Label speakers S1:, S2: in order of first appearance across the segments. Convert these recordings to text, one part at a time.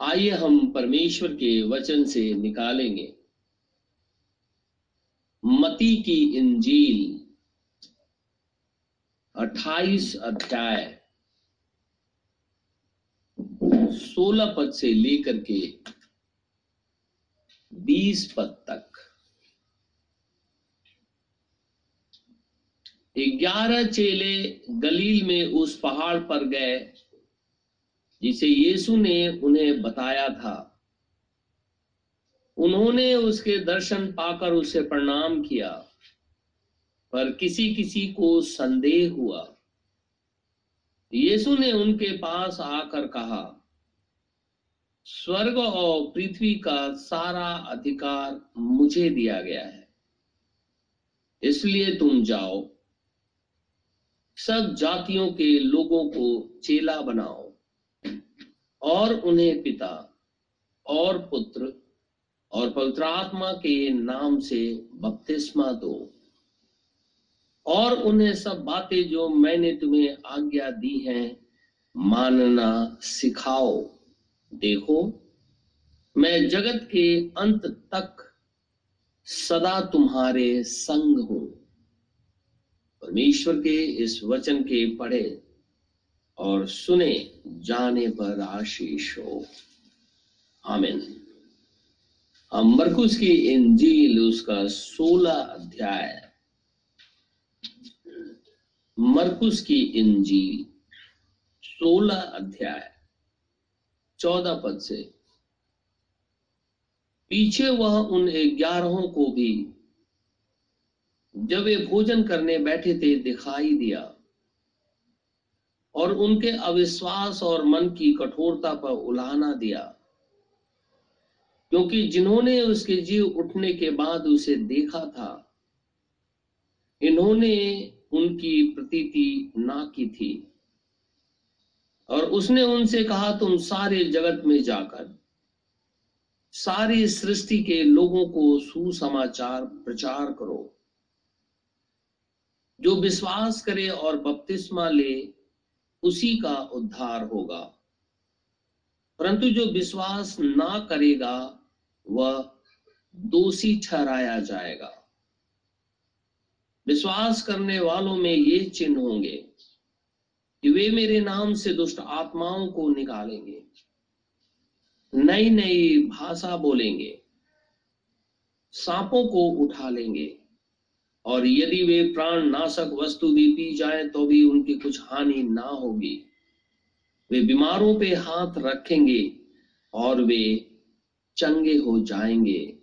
S1: आइए हम परमेश्वर के वचन से निकालेंगे। मती की इंजील 28 अध्याय 16 पद से लेकर के 20 पद तक। ग्यारह चेले गलील में उस पहाड़ पर गए। जिसे यीशु ने उन्हें बताया था। उन्होंने उसके दर्शन पाकर उसे प्रणाम किया, पर किसी किसी को संदेह हुआ। यीशु ने उनके पास आकर कहा, स्वर्ग और पृथ्वी का सारा अधिकार मुझे दिया गया है। इसलिए तुम जाओ, सब जातियों के लोगों को चेला बनाओ। और उन्हें पिता और पुत्र और पवित्र आत्मा के नाम से बपतिस्मा दो। और उन्हें सब बातें जो मैंने तुम्हें आज्ञा दी हैं, मानना सिखाओ। देखो, मैं जगत के अंत तक सदा तुम्हारे संग हूँ। परमेश्वर के इस वचन के पढ़े और सुने जाने पर आशीष हो। आमिन। हम मरकुस की इंजील उसका सोलह अध्याय। मरकुस की इंजील सोलह अध्याय, चौदह पद से। पीछे वह उन ग्यारहों को भी जब वे भोजन करने बैठे थे, दिखाई दिया। और उनके अविश्वास और मन की कठोरता पर उलाहना दिया। क्योंकि जिन्होंने उसके जीव उठने के बाद उसे देखा था, इन्होंने उनकी प्रतीति ना की थी। और उसने उनसे कहा, तुम सारे जगत में जाकर, सारी सृष्टि के लोगों को सुसमाचार प्रचार करो। जो विश्वास करे और बपतिस्मा ले उसी का उद्धार होगा। परंतु जो विश्वास ना करेगा, वह दोषी ठहराया जाएगा। विश्वास करने वालों में ये चिन्ह होंगे कि वे मेरे नाम से दुष्ट आत्माओं को निकालेंगे नई नई भाषा बोलेंगे, सांपों को उठा लेंगे। और यदि वे प्राण नाशक वस्तु भी पी जाए तो भी उनकी कुछ हानि ना होगी। वे बीमारों पे हाथ रखेंगे और वे चंगे हो जाएँगे।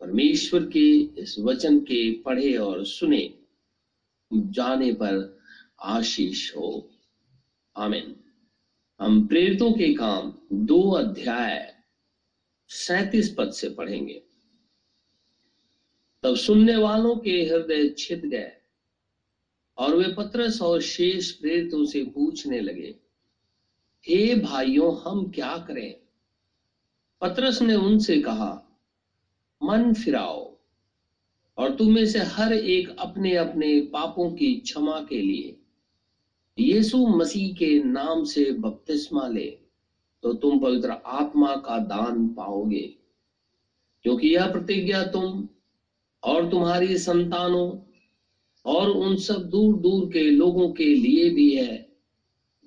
S1: परमेश्वर के इस वचन के पढ़े और सुने, जाने पर आशीष हो। आमिन। हम प्रेरितों के काम दो अध्याय सैतीस पद से पढ़ेंगे। तब सुनने वालों के हृदय छिद गए और वे पत्रस और शेष प्रेरितों से पूछने लगे, हे भाइयों, हम क्या करें? पत्रस ने उनसे कहा, मन फिराओ और तुम्हें से हर एक अपने अपने पापों की क्षमा के लिए यीशु मसीह के नाम से बपतिस्मा ले तो तुम पवित्र आत्मा का दान पाओगे, क्योंकि यह प्रतिज्ञा तुम और तुम्हारी संतानों और उन सब दूर दूर के लोगों के लिए भी है,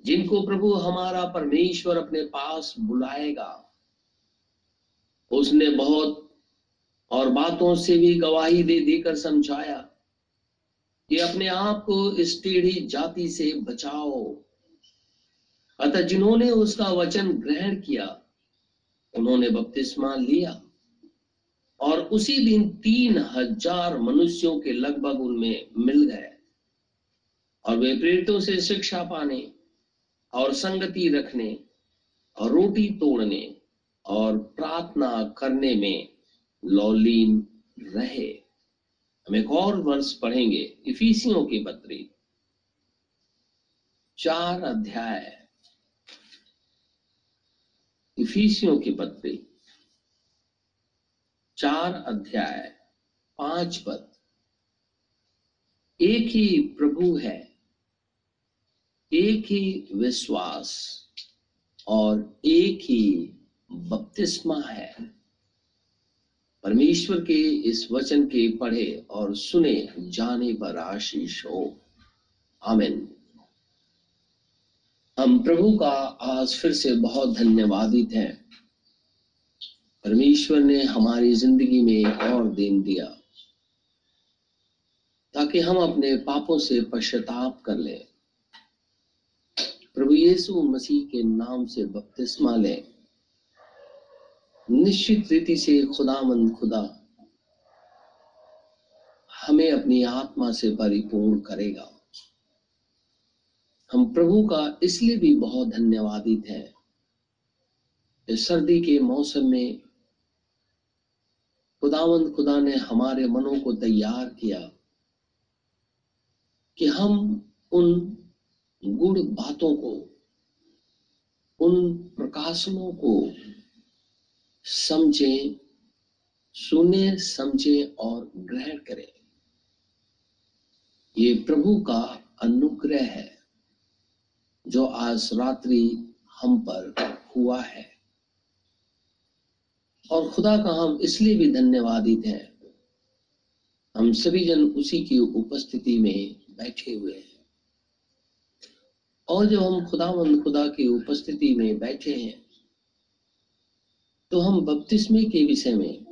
S1: जिनको प्रभु हमारा परमेश्वर अपने पास बुलाएगा। उसने बहुत और बातों से भी गवाही दे देकर समझाया कि अपने आप को इस टेढ़ी जाति से बचाओ। अतः जिन्होंने उसका वचन ग्रहण किया, उन्होंने बपतिस्मा लिया। और उसी दिन तीन हज़ार मनुष्यों के लगभग उनमें मिल गए। और वे प्रेरितों से शिक्षा पाने और संगति रखने और रोटी तोड़ने और प्रार्थना करने में लौलीन रहे। हम एक और वर्ष पढ़ेंगे इफीसियों की पत्री चार अध्याय। इफीसियों की पत्री चार अध्याय, पाँच पद। एक ही प्रभु है, एक ही विश्वास और एक ही बपतिस्मा है। परमेश्वर के इस वचन के पढ़े और सुने, जाने पर आशीष हो। आमिन। हम प्रभु का आज फिर से बहुत धन्यवादित हैं। परमेश्वर ने हमारी ज़िंदगी में एक और दिन दिया, ताकि हम अपने पापों से पश्चाताप कर लें। प्रभु यीशु मसीह के नाम से बपतिस्मा लें। निश्चित रीति से खुदा खुदामंद खुदा, हमें अपनी आत्मा से परिपूर्ण करेगा। हम प्रभु का इसलिए भी बहुत धन्यवादित हैं। सर्दी के मौसम में खुदावंद खुदा ने हमारे मनों को तैयार किया कि हम उन गुड़ बातों को, उन प्रकाशनों को समझें, सुने, समझें और ग्रहण करें। ये प्रभु का अनुग्रह है जो आज रात्रि हम पर हुआ है। और खुदा का हम इसलिए भी धन्यवादित हैं। हम सभी जन उसी की उपस्थिति में बैठे हुए हैं। और जब हम खुदावंद खुदा की उपस्थिति में बैठे हैं तो हम बपतिस्मे के विषय में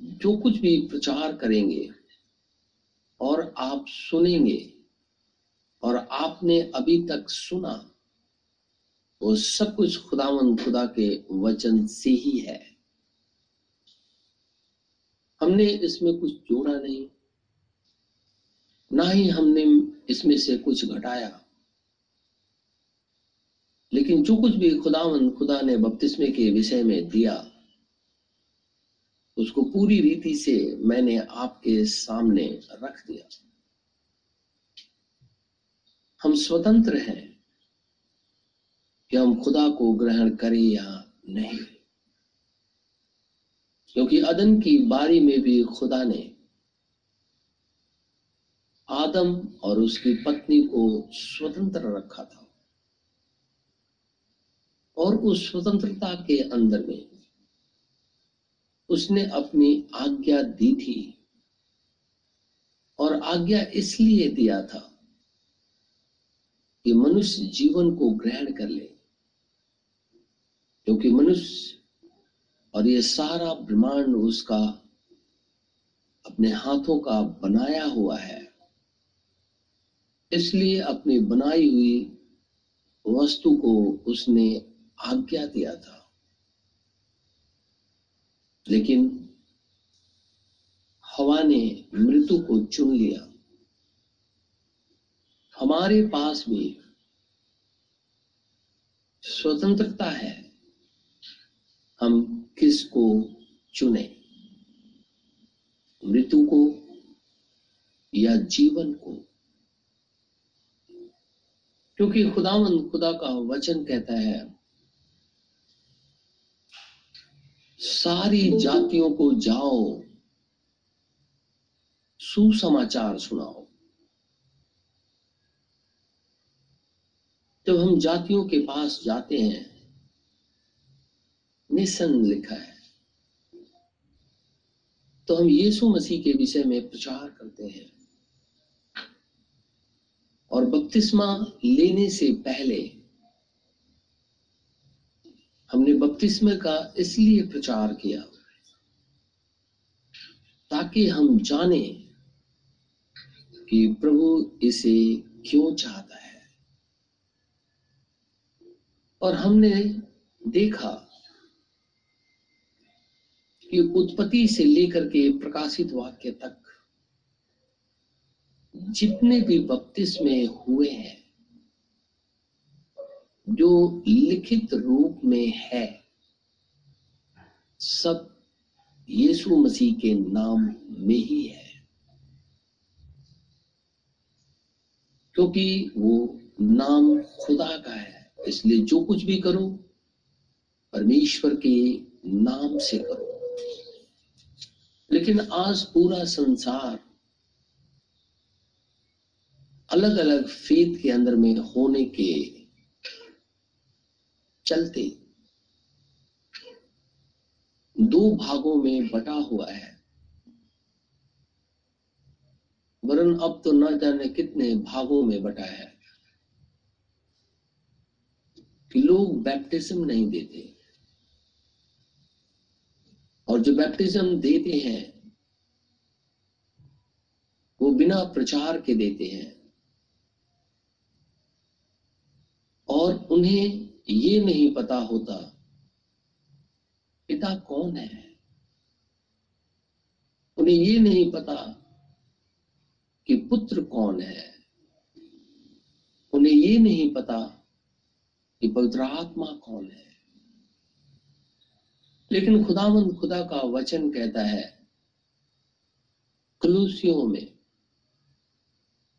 S1: जो कुछ भी प्रचार करेंगे और आप सुनेंगे और आपने अभी तक सुना वो सब कुछ खुदावन, खुदा के वचन से ही है। हमने इसमें कुछ जोड़ा नहीं। ना ही हमने इसमें से कुछ घटाया। लेकिन जो कुछ भी खुदावन, खुदा ने बपतिस्मे के विषय में दिया, उसको पूरी रीति से मैंने आपके सामने रख दिया। हम स्वतंत्र हैं। कि हम खुदा को ग्रहण करें या नहीं। क्योंकि अदन की बारी में भी खुदा ने आदम और उसकी पत्नी को स्वतंत्र रखा था और उस स्वतंत्रता के अंदर में उसने अपनी आज्ञा दी थी और आज्ञा इसलिए दिया था कि मनुष्य जीवन को ग्रहण कर ले। क्योंकि मनुष्य और ये सारा ब्रह्मांड उसका अपने हाथों का बनाया हुआ है। इसलिए अपनी बनाई हुई वस्तु को उसने आज्ञा दिया था। लेकिन हवा ने मृत्यु को चुन लिया। हमारे पास भी स्वतंत्रता है। हम किसको चुने? मृत्यु को या जीवन को? क्योंकि खुदावन खुदा का वचन कहता है, सारी जातियों को जाओ, सुसमाचार सुनाओ। जब हम जातियों के पास जाते हैं निसन लिखा है। तो हम यीशु मसीह के विषय में प्रचार करते हैं। और बपतिस्मा लेने से पहले हमने बपतिस्मे का इसलिए प्रचार किया ताकि हम जाने कि प्रभु इसे क्यों चाहता है। और हमने देखा कि उत्पत्ति से लेकर के प्रकाशित वाक्य तक जितने भी बपतिस में हुए हैं, जो लिखित रूप में है, सब यीशु मसीह के नाम में ही है। क्योंकि वो नाम खुदा का है, इसलिए जो कुछ भी करो, परमेश्वर के नाम से करो। लेकिन आज पूरा संसार अलग अलग फेत के अंदर में होने के चलते दो भागों में बटा हुआ है। वरन अब तो न जाने कितने भागों में बटा है। कि लोग बैप्टिज्म नहीं देते। और जो बैप्टिज्म देते हैं, वो बिना प्रचार के देते हैं। और उन्हें ये नहीं पता होता, पिता कौन है? उन्हें ये नहीं पता कि पुत्र कौन है। उन्हें ये नहीं पता कि पवित्र आत्मा कौन है। लेकिन खुदावंद खुदा का वचन कहता है, कलूसियों में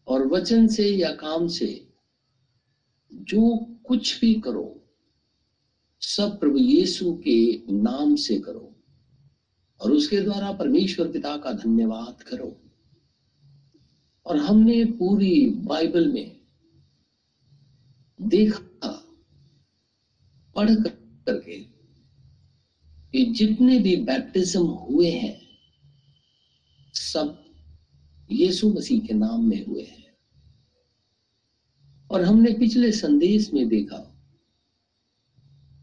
S1: और वचन से या काम से जो कुछ भी करो, सब प्रभु यीशु के नाम से करो और उसके द्वारा परमेश्वर पिता का धन्यवाद करो। और हमने पूरी बाइबल में देखा पढ़ करके कि जितने भी बैप्टिज्म हुए हैं, सब यीशु मसीह के नाम में हुए हैं। और हमने पिछले संदेश में देखा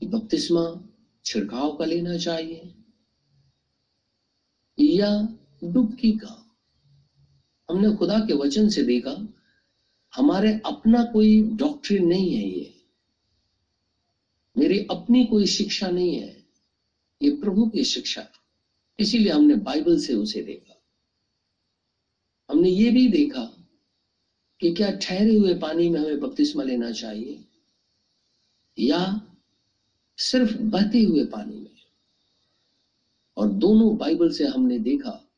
S1: कि बपतिस्मा छिड़काव का लेना चाहिए, या डुबकी का हमने खुदा के वचन से देखा, हमारे अपना कोई डॉक्ट्रिन नहीं है ये। मेरी अपनी कोई शिक्षा नहीं है। ये प्रभु की शिक्षा। इसीलिए हमने बाइबल से उसे देखा। हमने ये भी देखा कि क्या ठहरे हुए पानी में हमें बपतिस्मा लेना चाहिए या सिर्फ़ बहते हुए पानी में। और दोनों बाइबल से हमने देखा,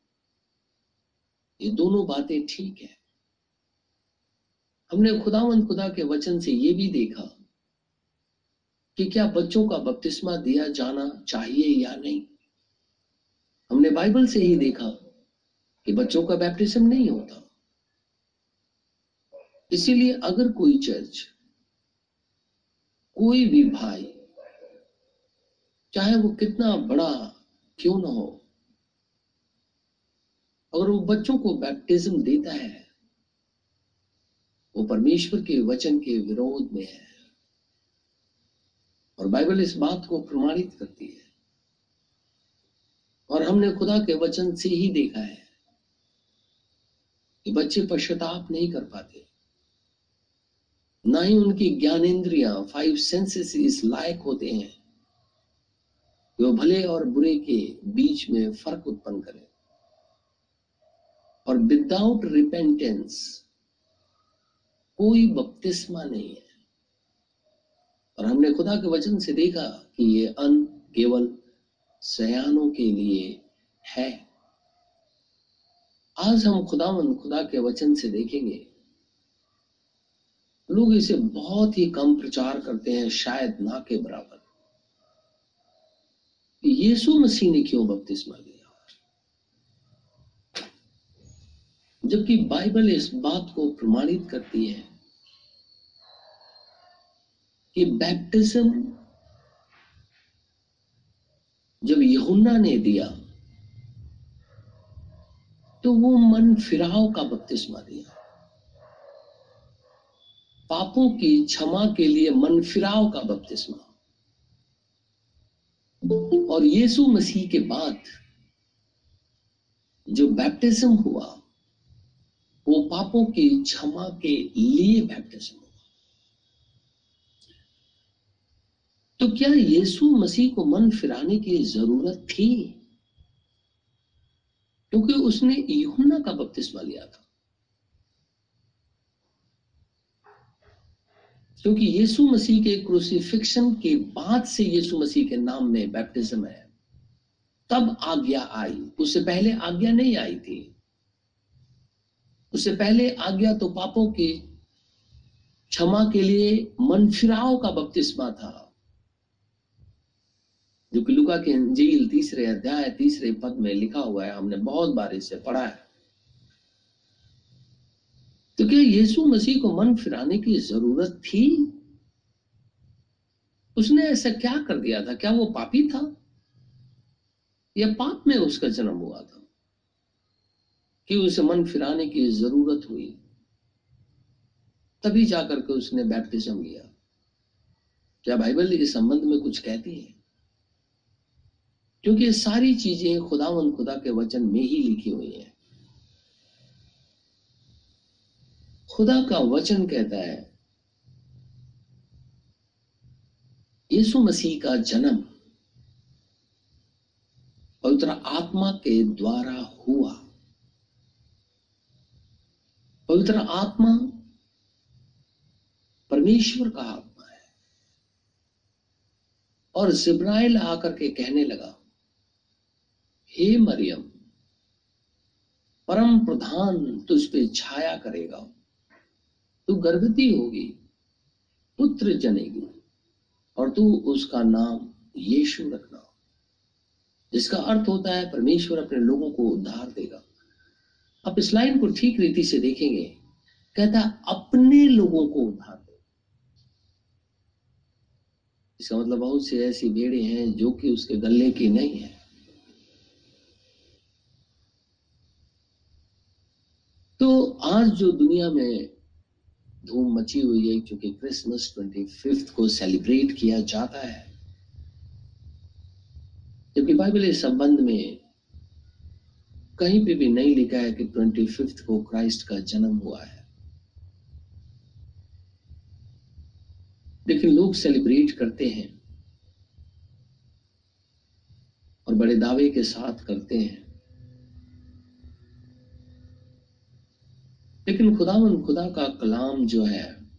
S1: ये दोनों बातें ठीक है। हमने खुदावंत खुदा के वचन से ये भी देखा कि क्या बच्चों का बपतिस्मा दिया जाना चाहिए या नहीं? हमने बाइबल से ही देखा कि बच्चों का बैप्टिज्म नहीं होता। इसीलिए अगर कोई चर्च कोई भी भाई, चाहे वो कितना बड़ा क्यों ना हो, अगर वो बच्चों को बैप्टिज्म देता है, वो परमेश्वर के वचन के विरोध में है। और बाइबल इस बात को प्रमाणित करती है। और हमने खुदा के वचन से ही देखा है कि बच्चे पश्चाताप नहीं कर पाते। ना ही उनकी ज्ञानेन्द्रिया फाइव सेंसेस इस लायक होते हैं कि वो भले और बुरे के बीच में फ़र्क उत्पन्न करें। और विदाउट रिपेंटेंस कोई बपतिस्मा नहीं है। और हमने खुदा के वचन से देखा कि ये अन्न केवल सयानों के लिए है। आज हम खुदावन खुदा के वचन से देखेंगे। लोग इसे बहुत ही कम प्रचार करते हैं, शायद ना के बराबर। यीशु मसीह ने क्यों बपतिस्मा लिया? जबकि बाइबल इस बात को प्रमाणित करती है कि बैप्टिज्म जब यहुन्ना ने दिया तो वो मन फिराव का बपतिस्मा दिया। पापों की क्षमा के लिए मन फिराव का बपतिस्मा और यीशु मसीह के बाद जो बैप्टिज्म हुआ, वो पापों की क्षमा के लिए बैप्टिज्म हुआ तो क्या यीशु मसीह को मन फिराने की ज़रूरत थी? क्योंकि उसने यूहन्ना का बपतिस्मा लिया था। क्योंकि यीशु मसीह के क्रूसिफिक्शन के बाद से यीशु मसीह के नाम में बैप्टिज्म है। तब आज्ञा आई। उससे पहले आज्ञा नहीं आई थी। उससे पहले आज्ञा तो पापों के क्षमा के लिए मन फिराव का बपतिस्मा था। जो कि लुका के अंजील तीसरे अध्याय, तीसरे पद में लिखा हुआ है, हमने बहुत बार इसे पढ़ा है। तो क्या यीशु मसीह को मन फिराने की ज़रूरत थी? उसने ऐसा क्या कर दिया था? क्या वो पापी था? या पाप में उसका जन्म हुआ था? कि उसे मन फिराने की ज़रूरत हुई। तभी जाकर के उसने बैप्टिज्म लिया। क्या बाइबल इस संबंध में कुछ कहती है? क्योंकि सारी चीज़ें खुदावन खुदा के वचन में ही लिखी हुई है। खुदा का वचन कहता है, यीशु मसीह का जन्म पवित्र आत्मा के द्वारा हुआ। पवित्र आत्मा परमेश्वर का आत्मा है। और जिब्राइल आकर के कहने लगा हे मरियम परम प्रधान तुझ पे छाया करेगा। तू गर्भवती होगी, पुत्र जनेगी, और तू उसका नाम यीशु रखना, जिसका अर्थ होता है परमेश्वर अपने लोगों को उद्धार देगा। आप इस लाइन को ठीक रीति से देखेंगे, कहता अपने लोगों को उद्धार देगा इसका मतलब बहुत से ऐसी भेड़े हैं जो कि उसके गले की नहीं है। आज जो दुनिया में धूम मची हुई है, क्योंकि क्रिसमस ट्वेंटी फिफ्थ को सेलिब्रेट किया जाता है, जबकि बाइबल इस संबंध में कहीं पे भी नहीं लिखा है कि ट्वेंटी फिफ्थ को क्राइस्ट का जन्म हुआ है। लेकिन लोग सेलिब्रेट करते हैं और बड़े दावे के साथ करते हैं। लेकिन खुदावन खुदा का कलाम जो है,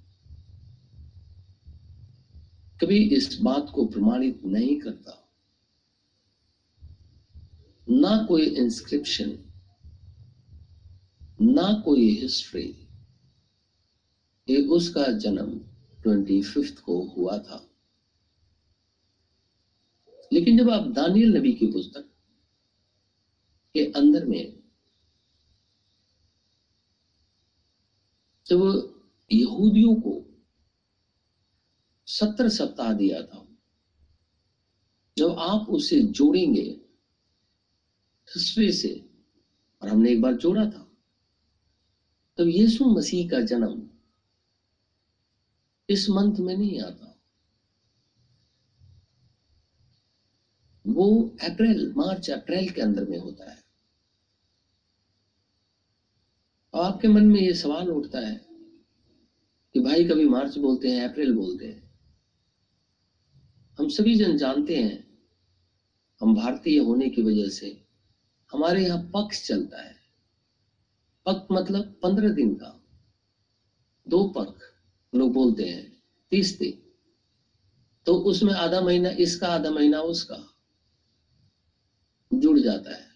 S1: कभी इस बात को प्रमाणित नहीं करता। ना कोई इंस्क्रिप्शन ना कोई हिस्ट्री ये उसका जन्म ट्वेंटी फिफ्थ को हुआ था। लेकिन जब आप दानियल नबी की पुस्तक के अंदर में जब यहूदियों को सत्तर सप्ताह दिया था। जब आप उसे जोड़ेंगे से, और हमने एक बार जोड़ा था, तब यीशु मसीह का जन्म इस मंथ में नहीं आता। वो अप्रैल, मार्च, अप्रैल के अंदर में होता है और आपके मन में ये सवाल उठता है कि भाई कभी मार्च बोलते हैं, अप्रैल बोलते हैं। हम सभी जन जानते हैं, हम भारतीय होने की वजह से हमारे यहाँ पक्ष चलता है। पक्ष मतलब पंद्रह दिन का। दो पक्ष लोग बोलते हैं, तीस दिन। तो उसमें आधा महीना इसका, आधा महीना उसका। जुड़ जाता है।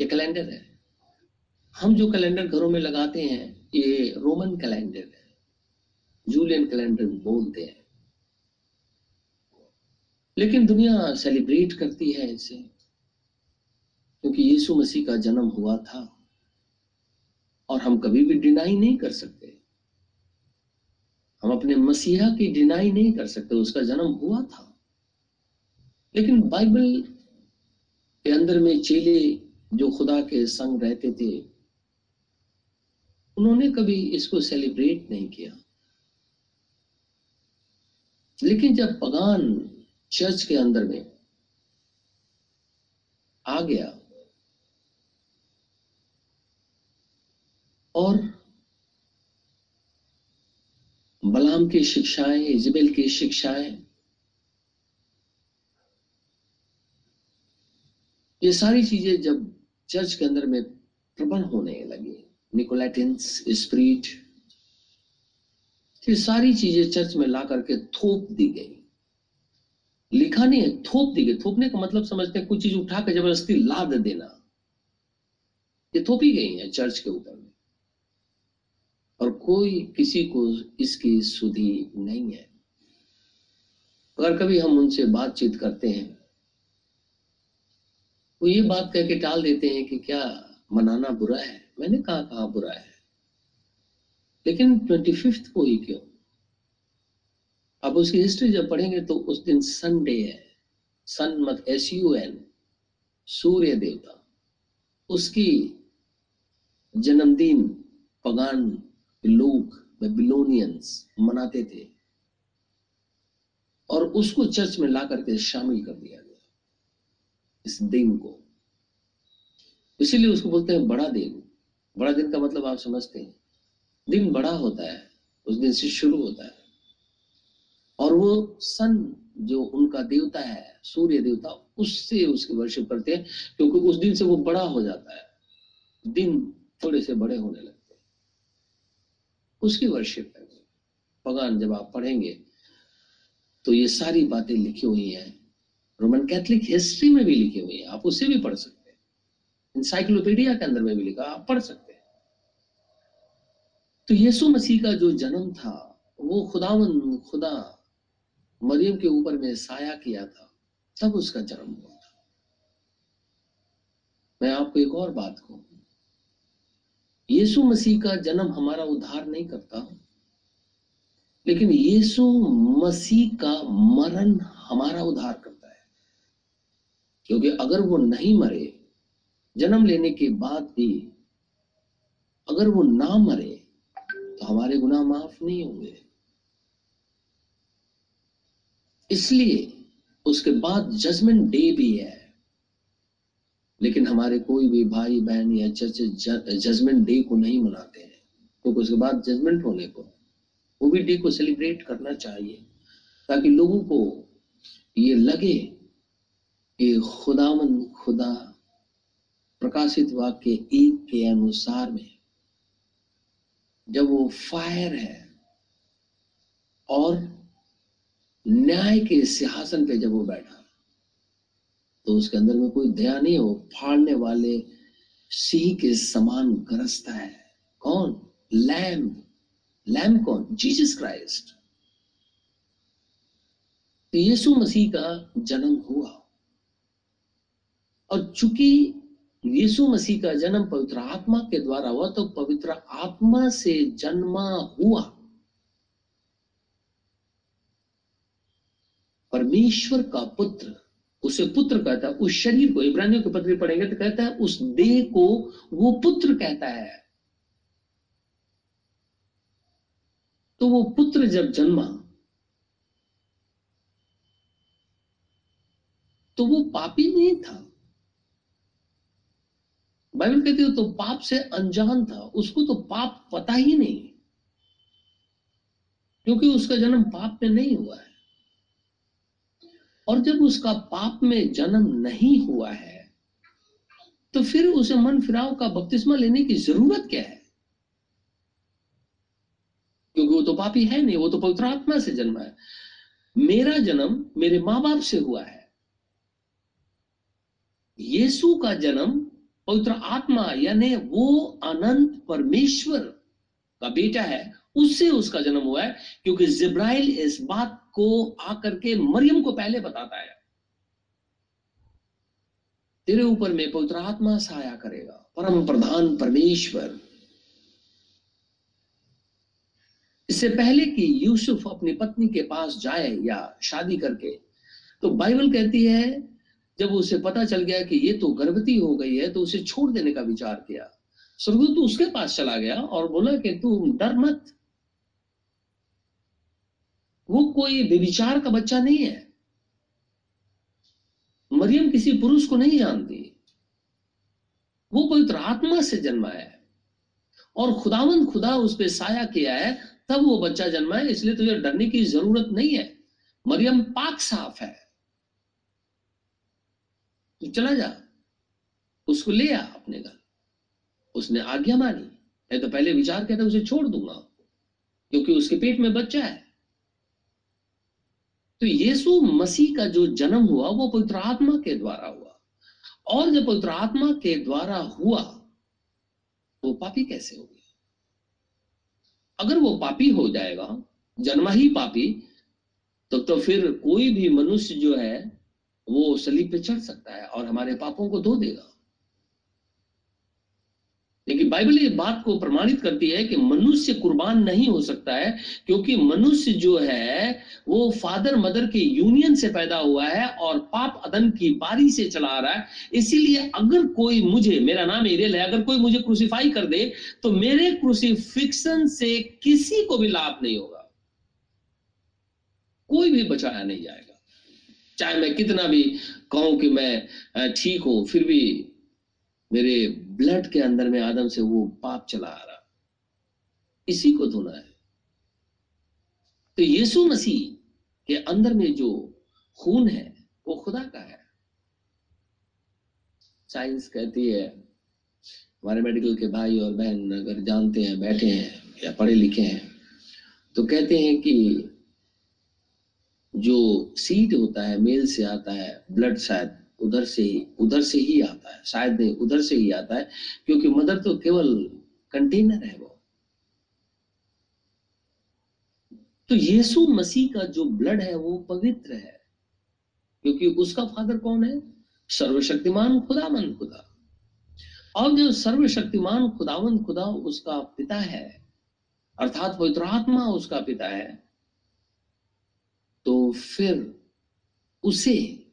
S1: ये कैलेंडर है। हम जो कैलेंडर घरों में लगाते हैं, ये रोमन कैलेंडर है जूलियन कैलेंडर बोलते हैं। लेकिन दुनिया सेलिब्रेट करती है इसे, क्योंकि यीशु मसीह का जन्म हुआ था, और हम कभी भी डिनाई नहीं कर सकते। हम अपने मसीहा की डिनाई नहीं कर सकते, उसका जन्म हुआ था। लेकिन बाइबल के अंदर में चेले जो खुदा के संग रहते थे उन्होंने कभी इसको सेलिब्रेट नहीं किया। लेकिन जब पगान चर्च के अंदर में आ गया और बलाम की शिक्षाएँ, इजबेल की शिक्षाएँ, ये सारी चीज़ें जब चर्च के अंदर में प्रबल होने लगी निकोलेटिन्स स्प्रीट ये सारी चीज़ें चर्च में ला करके थोप दी गई। लिखा नहीं है, थोप दी गई। थोपने का मतलब समझते हैं, कुछ चीज़ उठा कर ज़बरदस्ती लाद देना। ये थोपी गई है चर्च के ऊपर में। और कोई किसी को इसकी सुधी नहीं है। अगर कभी हम उनसे बातचीत करते हैं, वो ये बात कह के टाल देते हैं कि क्या मनाना बुरा है? मैंने कहा कहा बुरा है। लेकिन ट्वेंटी फिफ्थ को ही क्यों? अब उसकी हिस्ट्री जब पढ़ेंगे तो उस दिन संडे है। सन मत एस यू एन सूर्य देवता। उसकी जन्मदिन, पगान लोग बेबिलोनियंस मनाते थे। और उसको चर्च में ला करके शामिल कर दिया गया। इस दिन को। इसीलिए उसको बोलते हैं बड़ा दिन। बड़ा दिन का मतलब आप समझते हैं। दिन बड़ा होता है, उस दिन से शुरू होता है। और वो सन जो उनका देवता है, सूर्य देवता, उससे उसके वर्षिप करते हैं, क्योंकि उस दिन से वो बड़ा हो जाता है। दिन थोड़े से बड़े होने लगते हैं। उसकी वर्षिप है। भगवान जब आप पढ़ेंगे तो ये सारी बातें लिखी हुई हैं। रोमन कैथलिक हिस्ट्री में भी लिखी हुई है। आप उससे भी पढ़ सकते हैं। इंसाइक्लोपीडिया के अंदर में भी लिखा, आप पढ़ सकते तो यीशु मसीह का जो जन्म था, वो खुदावन, खुदा मरियम के ऊपर में साया किया था, तब उसका जन्म हुआ था। मैं आपको एक और बात कहूँ। यीशु मसीह का जन्म हमारा उद्धार नहीं करता, लेकिन यीशु मसीह का मरण हमारा उद्धार करता है। क्योंकि अगर वो नहीं मरे, जन्म लेने के बाद भी अगर वो ना मरे हमारे गुनाह माफ़ नहीं होंगे। इसलिए उसके बाद जजमेंट डे भी है। लेकिन हमारे कोई भी भाई, बहन या चर्च जजमेंट डे को नहीं मनाते हैं। क्योंकि तो उसके बाद जजमेंट होने को। वो भी डे को सेलिब्रेट करना चाहिए। ताकि लोगों को ये लगे कि खुदामन खुदा, प्रकाशित वाक्य एक के अनुसार में जब वो फायर है और न्याय के सिंहासन पे जब वो बैठा तो उसके अंदर में कोई दया नहीं हो फाड़ने वाले सिंह के समान गरजता है। कौन? लैम। लैम कौन? Jesus Christ. तो यीशु मसीह का जन्म हुआ। और चूँकि यीशु मसीह का जन्म पवित्र आत्मा के द्वारा हुआ तो पवित्र आत्मा से जन्मा हुआ। परमेश्वर का पुत्र, उसे पुत्र कहता है, उस शरीर को, इब्रानियों के पत्र पढ़ेंगे तो कहता है, उस देह को वो पुत्र कहता है। तो वो पुत्र जब जन्मा तो वो पापी नहीं था। बाइबल कहती हो तो पाप से अनजान था, उसको तो पाप पता ही नहीं क्योंकि उसका जन्म पाप में नहीं हुआ है। और जब उसका पाप में जन्म नहीं हुआ है तो फिर उसे मन फिराव का बपतिस्मा लेने की ज़रूरत क्या है? क्योंकि वो तो पापी है नहीं, वो तो पवित्र आत्मा से जन्मा है। मेरा जन्म मेरे माँ बाप से हुआ है। यीशु का जन्म पवित्र आत्मा, यानी वो अनंत परमेश्वर का बेटा है, उससे उसका जन्म हुआ है, क्योंकि जिब्राइल इस बात को आकर के मरियम को पहले बताता है। तेरे ऊपर में पवित्र आत्मा साया करेगा, परम प्रधान परमेश्वर। इससे पहले कि यूसुफ अपनी पत्नी के पास जाए या शादी करके तो बाइबल कहती है जब उसे पता चल गया कि ये तो गर्भवती हो गई है तो उसे छोड़ देने का विचार किया। स्वर्गदूत उसके पास चला गया और बोला कि तू डर मत। वो कोई विचार का बच्चा नहीं है। मरियम किसी पुरुष को नहीं जानती। वो पवित्र आत्मा से जन्मा है और खुदावंद खुदा उस पर साया किया है, तब वो बच्चा जन्मा है, इसलिए तुझे डरने की ज़रूरत नहीं है। मरियम पाक साफ़ है। तू चला जा। उसको ले आ अपने घर। उसने आज्ञा मानी। मैं तो पहले विचार कहता, उसे छोड़ दूँगा क्योंकि उसके पेट में बच्चा है। तो यीशु मसीह का जो जन्म हुआ, वो पवित्र आत्मा के द्वारा हुआ। और जब पवित्र आत्मा के द्वारा हुआ, वो पापी कैसे हो गया? अगर वो पापी हो जाएगा, जन्मा ही पापी तो तो फिर कोई भी मनुष्य जो है वो सलीब पे चढ़ सकता है और हमारे पापों को धो देगा। लेकिन बाइबल ये बात को प्रमाणित करती है कि मनुष्य कुर्बान नहीं हो सकता है, क्योंकि मनुष्य जो है, वो फादर मदर के यूनियन से पैदा हुआ है और पाप अदन की पारी से चला आ रहा है। इसीलिए अगर कोई मुझे, मेरा नाम एरियल है, अगर कोई मुझे क्रूसीफाई कर दे तो मेरे क्रूसीफिक्शन से किसी को भी लाभ नहीं होगा। कोई भी बचाया नहीं जाएगा। चाहे मैं कितना भी कहूँ कि मैं ठीक हूँ, फिर भी मेरे ब्लड के अंदर में आदम से वो पाप चला आ रहा। इसी को धोना है। तो यीशु मसीह के अंदर में जो खून है, वो खुदा का है। साइंस कहती है, हमारे मेडिकल के भाई और बहन अगर जानते हैं, बैठे हैं या पढ़े लिखे हैं तो कहते हैं कि जो सीड होता है मेल से आता है ब्लड शायद उधर से ही, उधर से ही आता है, शायद नहीं, उधर से ही आता है, क्योंकि मदर तो केवल कंटेनर है वो। तो यीशु मसीह का जो ब्लड है, वो पवित्र है, क्योंकि उसका फादर कौन है? सर्वशक्तिमान खुदावन खुदा। और जो सर्वशक्तिमान खुदावन खुदा, उसका पिता है, अर्थात पवित्र आत्मा उसका पिता है। तो फिर उसे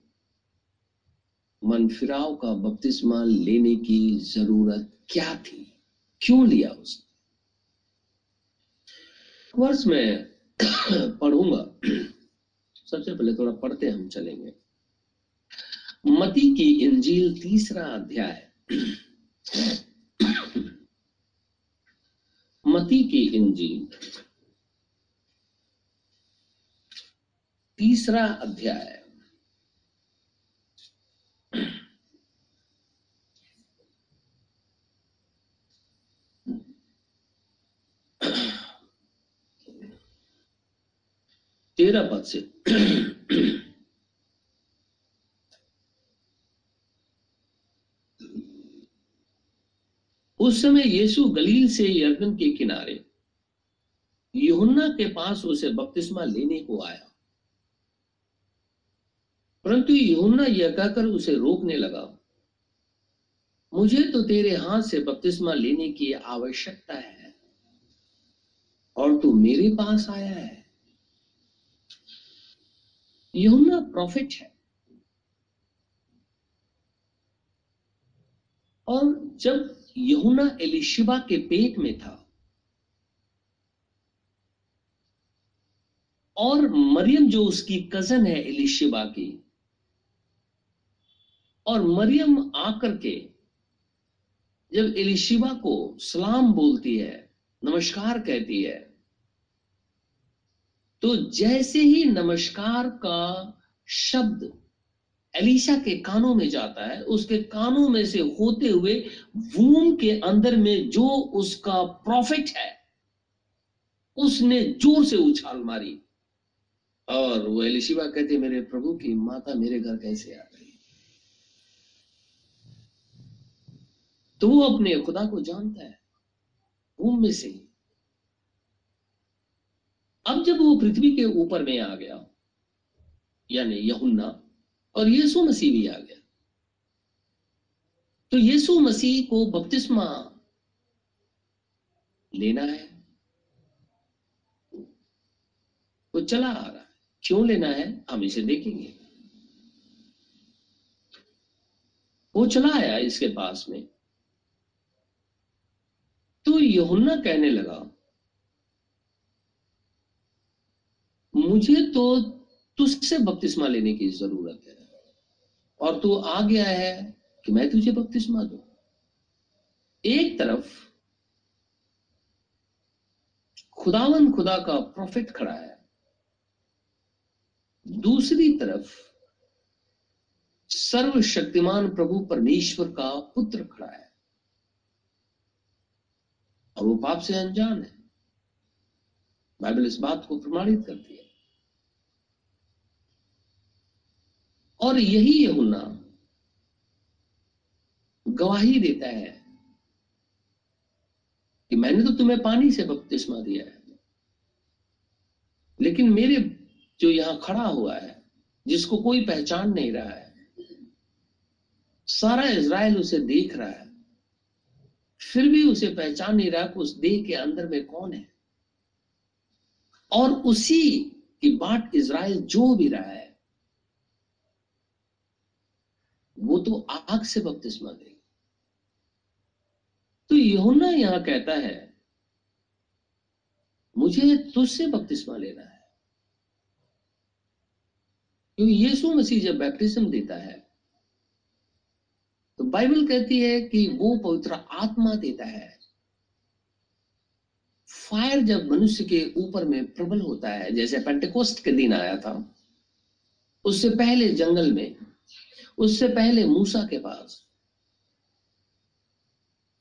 S1: मन फिराव का बपतिस्मा लेने की ज़रूरत क्या थी? क्यों लिया उसने? वर्ष में पढ़ूँगा। सबसे पहले थोड़ा पढ़ते हम चलेंगे। मती की इंजील तीसरा अध्याय। मती की इंजील। तीसरा अध्याय। तेरह पद से। उस समय यीशु गलील से यर्दन के किनारे यूहन्ना के पास उसे बपतिस्मा लेने को आया। परंतु यूहन्ना यह कहकर उसे रोकने लगा। मुझे तो तेरे हाथ से बपतिस्मा लेने की आवश्यकता है। और तू मेरे पास आया है। यूना प्रॉफिट है। और जब यहुना एलिशिबा के पेट में था, और मरियम जो उसकी कज़न है एलिशिबा की और मरियम आकर के जब एलिशिबा को सलाम बोलती है, नमस्कार कहती है तो जैसे ही नमस्कार का शब्द एलिशा के कानों में जाता है, उसके कानों में से होते हुए वूम के अंदर में जो उसका प्रॉफिट है, उसने ज़ोर से उछाल मारी। और वो एलिशिबा कहते मेरे प्रभु की माता मेरे घर कैसे आ गई तो वो अपने खुदा को जानता है। वूम में से अब जब वो पृथ्वी के ऊपर में आ गया, यानी यहुन्ना, और यीशु मसीह भी आ गया तो यीशु मसीह को बपतिस्मा लेना है। वो चला आ रहा है। क्यों लेना है? हम इसे देखेंगे। वो चला आया इसके पास में। तो यहुन्ना कहने लगा, मुझे तो तुझसे बपतिस्मा लेने की ज़रूरत है और तू आ गया है कि मैं तुझे बपतिस्मा दू? एक तरफ़ खुदावन खुदा का प्रॉफिट खड़ा है। दूसरी तरफ़ सर्वशक्तिमान प्रभु परमेश्वर का पुत्र खड़ा है। और वो पाप से अनजान है। बाइबल इस बात को प्रमाणित करती है। और यही यमुना गवाही देता है कि मैंने तो तुम्हें पानी से बपतिस्मा दिया है। लेकिन मेरे जो यहाँ खड़ा हुआ है, जिसको कोई पहचान नहीं रहा है, सारा इज़राइल उसे देख रहा है। फिर भी उसे पहचान नहीं रहा कि उस देह के अंदर में कौन है। और उसी की बाट इज़राइल जो भी रहा है, वो तो आग से बपतिस्मा देगा। तो यहुना यहाँ कहता है, मुझे तुझसे बपतिस्मा लेना है। क्योंकि यीशु मसीह जब बैप्टिज्म देता है तो बाइबल कहती है कि वो पवित्र आत्मा देता है। फायर जब मनुष्य के ऊपर में प्रबल होता है, जैसे पेंटिकोस्ट के दिन आया था, उससे पहले जंगल में, उससे पहले मूसा के पास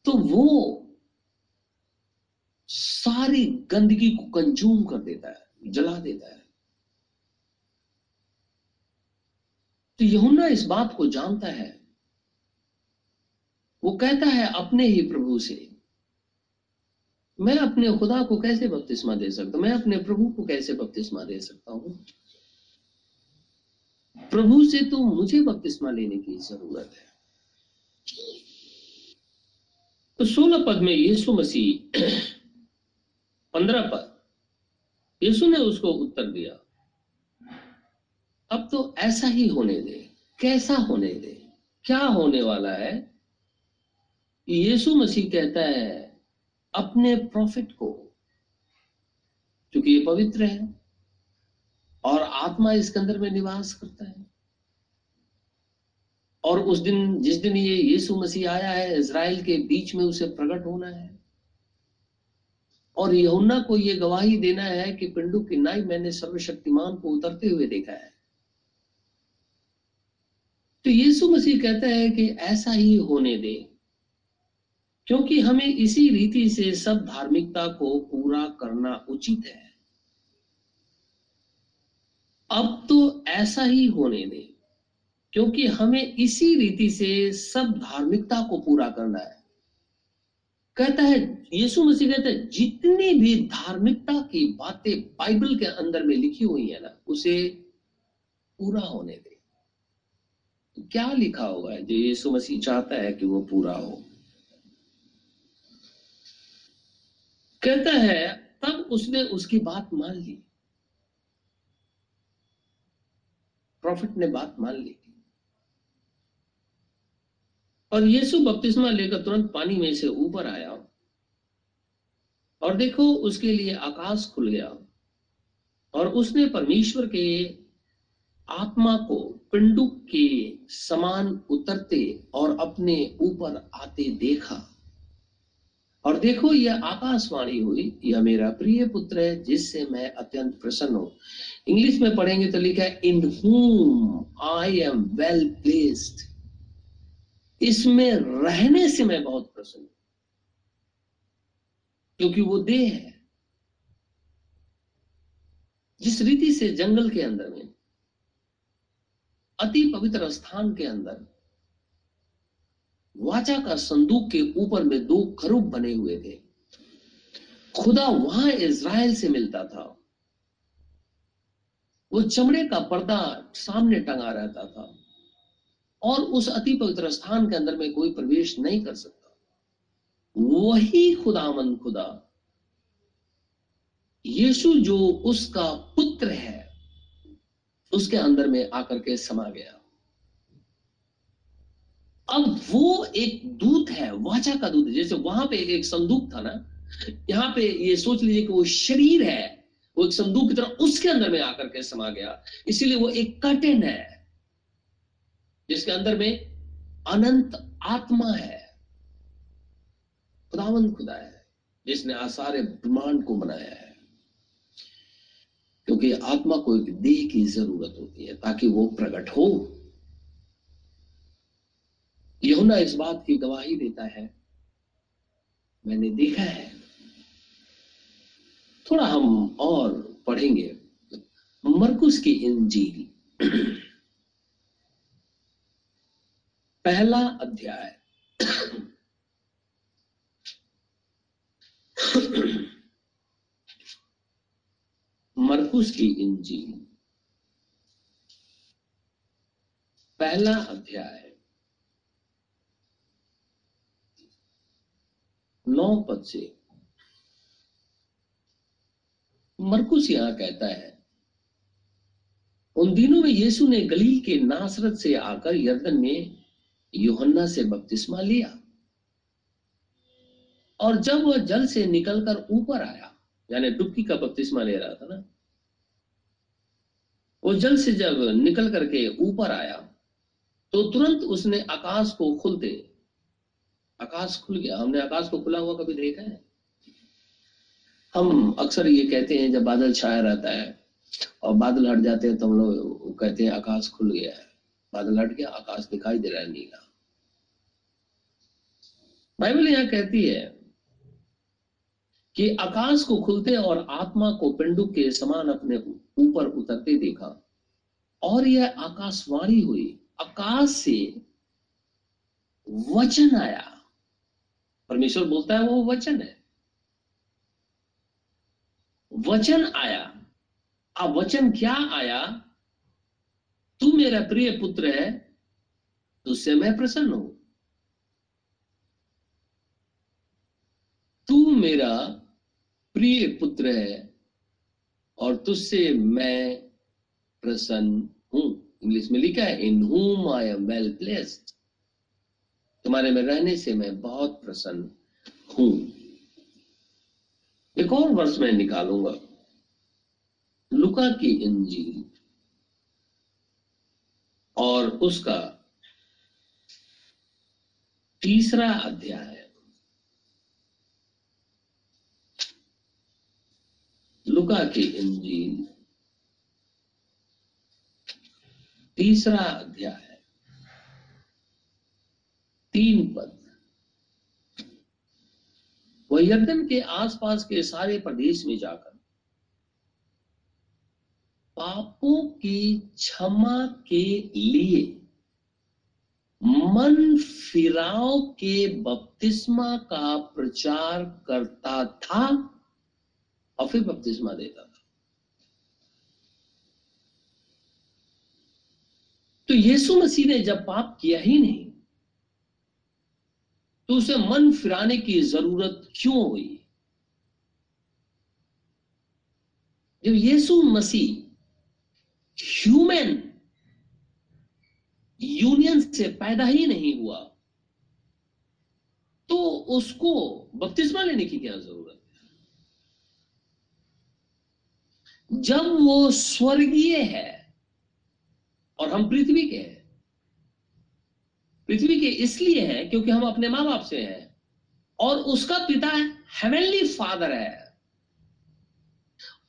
S1: तो वो सारी गंदगी को कंज्यूम कर देता है, जला देता है। तो यहुना इस बात को जानता है वो कहता है, अपने ही प्रभु से। मैं अपने खुदा को कैसे बपतिस्मा दे सकता हूँ? मैं अपने प्रभु को कैसे बपतिस्मा दे सकता हूँ? प्रभु से तो मुझे बपतिस्मा लेने की ज़रूरत है। तो सोलह पद में यीशु मसीह, पंद्रह पद। यीशु ने उसको उत्तर दिया, अब तो ऐसा ही होने दे। कैसा होने दे? क्या होने वाला है? यीशु मसीह कहता है, अपने प्रॉफिट को, क्योंकि ये पवित्र है, और आत्मा इसके अंदर में निवास करता है। और उस दिन, जिस दिन ये यीशु मसीह आया है, इज़राइल के बीच में उसे प्रकट होना है। और यहुन्ना को ये गवाही देना है कि पिंडू की नाई मैंने सर्वशक्तिमान को उतरते हुए देखा है। तो यीशु मसीह कहता है कि ऐसा ही होने दे। क्योंकि हमें इसी रीति से सब धार्मिकता को पूरा करना उचित है। अब तो ऐसा ही होने दे, क्योंकि हमें इसी रीति से सब धार्मिकता को पूरा करना है। कहता है, यीशु मसीह कहता है, जितनी भी धार्मिकता की बातें बाइबल के अंदर में लिखी हुई है ना, उसे पूरा होने दे। क्या लिखा हुआ है जो यीशु मसीह चाहता है कि वो पूरा हो? कहता है, तब उसने उसकी बात मान ली। प्रॉफिट ने बात मान ली। और यीशु बपतिस्मा लेकर तुरंत पानी में से ऊपर आया और देखो, उसके लिए आकाश खुल गया और उसने परमेश्वर के आत्मा को पिंडुक के समान उतरते और अपने ऊपर आते देखा। और देखो, यह आकाशवाणी हुई, यह मेरा प्रिय पुत्र है, जिससे मैं अत्यंत प्रसन्न हूँ। इंग्लिश में पढ़ेंगे तो लिखा है इन हुम आई एम वेल प्लेस्ड इसमें रहने से मैं बहुत प्रसन्न हूँ, क्योंकि वो देह है, जिस रीति से जंगल के अंदर में, अति पवित्र स्थान के अंदर वाचा का संदूक के ऊपर में दो खरूब बने हुए थे। खुदा वहाँ इज़राइल से मिलता था। वो चमड़े का पर्दा सामने टंगा रहता था और उस अति पवित्र स्थान के अंदर में कोई प्रवेश नहीं कर सकता। वही खुदामन खुदा। यीशु जो उसका पुत्र है, उसके अंदर में आकर के समा गया। अब वो एक दूत है, वाचा का दूत है। जैसे वहाँ पे एक संदूक था ना, यहाँ पे ये सोच लीजिए कि वो शरीर है, वो एक संदूक की तरह उसके अंदर में आकर के समा गया। इसीलिए वो एक कर्टेन है, जिसके अंदर में अनंत आत्मा है खुदावन खुदा है, जिसने आसारे ब्रह्मांड को बनाया है। क्योंकि आत्मा को एक देह की ज़रूरत होती है, ताकि वो प्रकट हो। यहुना इस बात की गवाही देता है, मैंने देखा है। थोड़ा हम और पढ़ेंगे। मरकुस की इंजील। पहला अध्याय। मरकुस की इंजील। पहला अध्याय। नौ पद से। मरकुस यहाँ कहता है, उन दिनों में यीशु ने गलील के नासरत से आकर यर्दन में योहन्ना से बपतिस्मा लिया। और जब वह जल से निकलकर ऊपर आया, यानी डुबकी का बपतिस्मा ले रहा था ना, वो जल से जब निकल करके ऊपर आया तो तुरंत उसने आकाश को खुलते आकाश खुल गया। हमने आकाश को खुला हुआ कभी देखा है? हम अक्सर ये कहते हैं, जब बादल छाया रहता है और बादल हट जाते हैं तो हम लोग कहते हैं, आकाश खुल गया है। बादल हट गया, आकाश दिखाई दे रहा है नीला। बाइबल यहाँ कहती है कि आकाश को खुलते और आत्मा को पिंडुक के समान अपने ऊपर उतरते देखा और यह आकाशवाणी हुई। आकाश से वचन आया। परमेश्वर बोलता है, वो वचन है। वचन आया। अब वचन क्या आया? तू मेरा प्रिय पुत्र है तुझसे मैं प्रसन्न हूँ। तू मेरा प्रिय पुत्र है, और तुझसे मैं प्रसन्न हूँ। इंग्लिश में लिखा है इन हुम आई एम वेल प्लेस्ड तुम्हारे में रहने से मैं बहुत प्रसन्न हूँ। एक और वर्ष मैं निकालूँगा। लुका की इंजील और उसका तीसरा अध्याय। लुका की इंजील तीसरा अध्याय। तीन पद। वह यर्दन के आसपास के सारे प्रदेश में जाकर पापों की क्षमा के लिए मन फिराव के बपतिस्मा का प्रचार करता था और फिर बपतिस्मा देता था। तो यीशु मसीह ने जब पाप किया ही नहीं तो उसे मन फिराने की ज़रूरत क्यों हुई? जब यीशु मसीह ह्यूमन यूनियन से पैदा ही नहीं हुआ तो उसको बपतिस्मा लेने की क्या ज़रूरत है? जब वो स्वर्गीय है और हम पृथ्वी के हैं पृथ्वी के इसलिए हैं क्योंकि हम अपने माँ बाप से हैं। और उसका पिता हेवनली फादर है।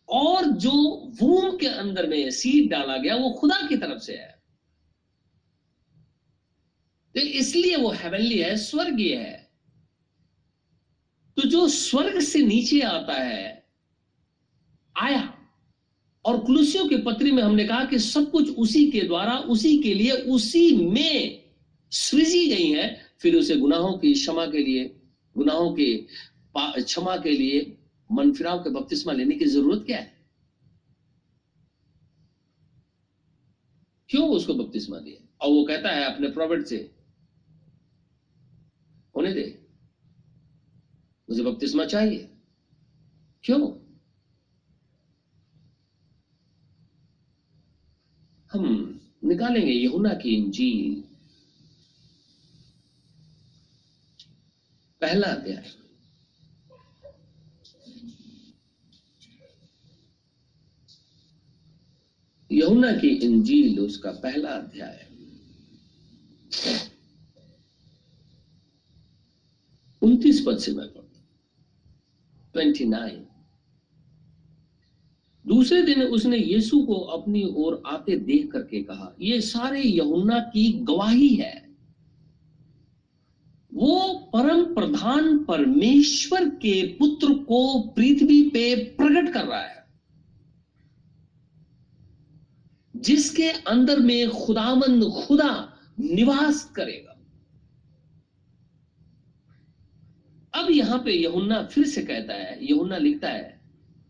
S1: और जो वूम के अंदर में सीड डाला गया, वो खुदा की तरफ़ से है। तो इसलिए वो हेवनली है, स्वर्गीय है। तो जो स्वर्ग से नीचे आता है, आया, और कुलुसियों के पत्री में हमने कहा कि सब कुछ उसी के द्वारा, उसी के लिए, उसी में सृजी गई है, फिर उसे गुनाहों की, क्षमा के लिए, गुनाहों के क्षमा के लिए मन फिराव के बपतिस्मा लेने की ज़रूरत क्या है? क्यों उसको बपतिस्मा दिया? और वो कहता है अपने प्रॉफिट से, होने दे, मुझे बपतिस्मा चाहिए। क्यों? हम निकालेंगे यहुना की इंजील। पहला अध्याय। यमुना की इंजील उसका पहला अध्याय। उनतीस पद से मैं पढ़ता ट्वेंटी नाइन दूसरे दिन उसने यीशु को अपनी ओर आते देख करके कहा, ये सारे यमुना की गवाही है। वो परम प्रधान परमेश्वर के पुत्र को पृथ्वी पे प्रकट कर रहा है। जिसके अंदर में खुदामंद खुदा निवास करेगा। अब यहाँ पे यहुन्ना फिर से कहता है, यहुन्ना लिखता है,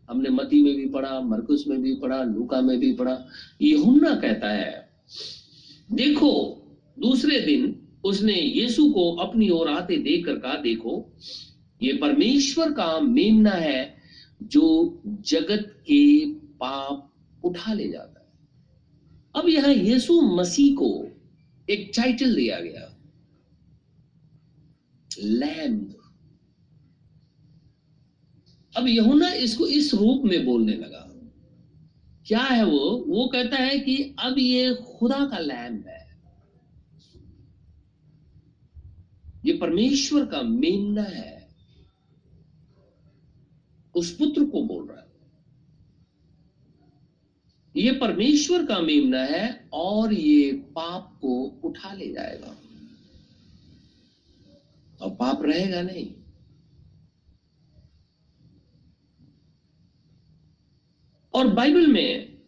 S1: हमने मती में भी पढ़ा, मरकुस में भी पढ़ा, लूका में भी पढ़ा, यहुन्ना कहता है, देखो, दूसरे दिन उसने यीशु को अपनी ओर आते देख कर कहा, देखो, ये परमेश्वर का मेमना है जो जगत के पाप उठा ले जाता है. अब यहाँ यीशु मसीह को एक टाइटल दिया गया। लैम्ब अब यहुना इसको इस रूप में बोलने लगा। क्या है वो? वो कहता है कि अब ये खुदा का लैम्ब है। ये परमेश्वर का मेमना है। उस पुत्र को बोल रहा है। ये परमेश्वर का मेमना है और ये पाप को उठा ले जाएगा। और पाप रहेगा नहीं। और बाइबल में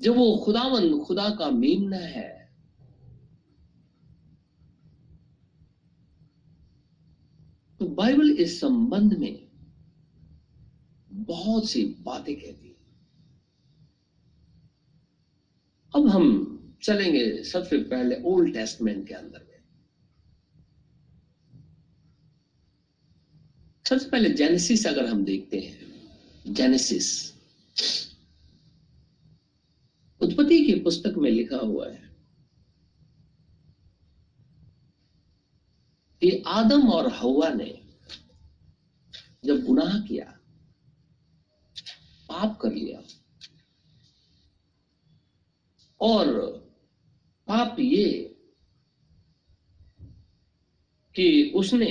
S1: जब वो खुदावन खुदा का मेमना है तो बाइबल इस संबंध में बहुत सी बातें कहती है। अब हम चलेंगे सबसे पहले ओल्ड टेस्टमेंट के अंदर में। सबसे पहले जेनेसिस अगर हम देखते हैं, जेनेसिस। उत्पत्ति की पुस्तक में लिखा हुआ है कि आदम और हवा ने जब गुनाह किया, पाप कर लिया, और पाप ये कि उसने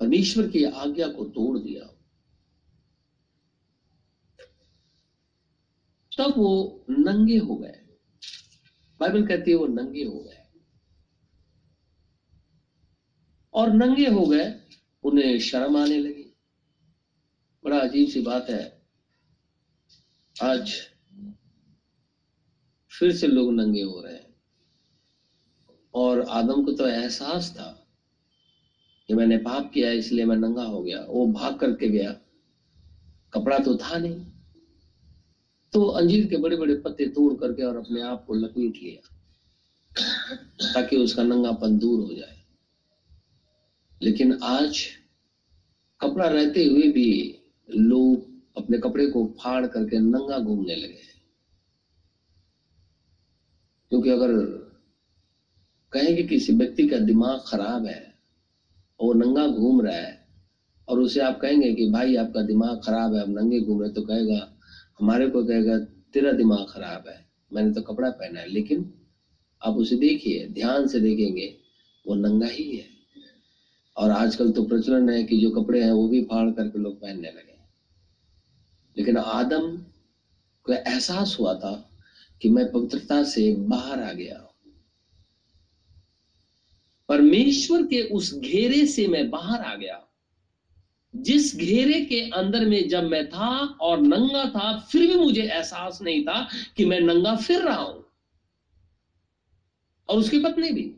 S1: परमेश्वर की आज्ञा को तोड़ दिया, तब वो नंगे हो गए। बाइबल कहती है, वो नंगे हो गए। और नंगे हो गए, उन्हें शर्म आने लगी। बड़ा अजीब सी बात है, आज फिर से लोग नंगे हो रहे हैं। और आदम को तो एहसास था कि मैंने पाप किया, इसलिए मैं नंगा हो गया। वो भाग करके गया, कपड़ा तो था नहीं। तो अंजीर के बड़े बड़े पत्ते तोड़ करके और अपने आप को लपेट लिया ताकि उसका नंगापन दूर हो जाए। लेकिन आज कपड़ा रहते हुए भी लोग अपने कपड़े को फाड़ करके नंगा घूमने लगे क्योंकि अगर कहेंगे किसी व्यक्ति का दिमाग खराब है और नंगा घूम रहा है, और उसे आप कहेंगे कि भाई आपका दिमाग खराब है, आप नंगे घूम रहे तो कहेगा हमारे को कहेगा, तेरा दिमाग खराब है, मैंने तो कपड़ा पहना है, लेकिन आप उसे देखिए, ध्यान से देखेंगे, वो नंगा ही है। और आजकल तो प्रचलन है कि जो कपड़े हैं वो भी फाड़ करके लोग पहनने लगे लेकिन आदम को एहसास हुआ था कि मैं पवित्रता से बाहर आ गया परमेश्वर के उस घेरे से मैं बाहर आ गया जिस घेरे के अंदर में जब मैं था और नंगा था, फिर भी मुझे एहसास नहीं था कि मैं नंगा फिर रहा हूँ। और उसकी पत्नी भी।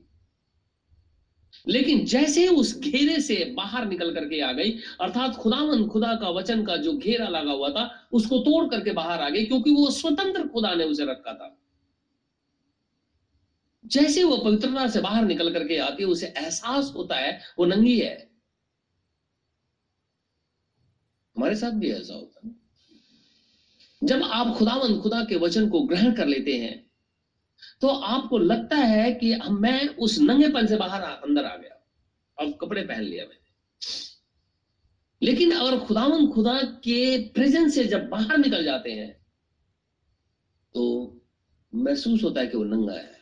S1: लेकिन जैसे उस घेरे से बाहर निकल करके आ गई, अर्थात खुदावन, खुदा का वचन का जो घेरा लगा हुआ था, उसको तोड़ करके बाहर आ गई, क्योंकि वो स्वतंत्र खुदा ने उसे रखा था। जैसे वो पवित्रता से बाहर निकल करके आती है, उसे एहसास होता है, वो नंगी है। हमारे साथ भी ऐसा होता है। जब आप खुदावन खुदा के वचन को ग्रहण कर लेते हैं तो आपको लगता है कि मैं उस नंगेपन से बाहर आ, अंदर आ गया। अब कपड़े पहन लिया मैंने। लेकिन अगर खुदावन खुदा के प्रेजेंस से जब बाहर निकल जाते हैं तो महसूस होता है कि वो नंगा है।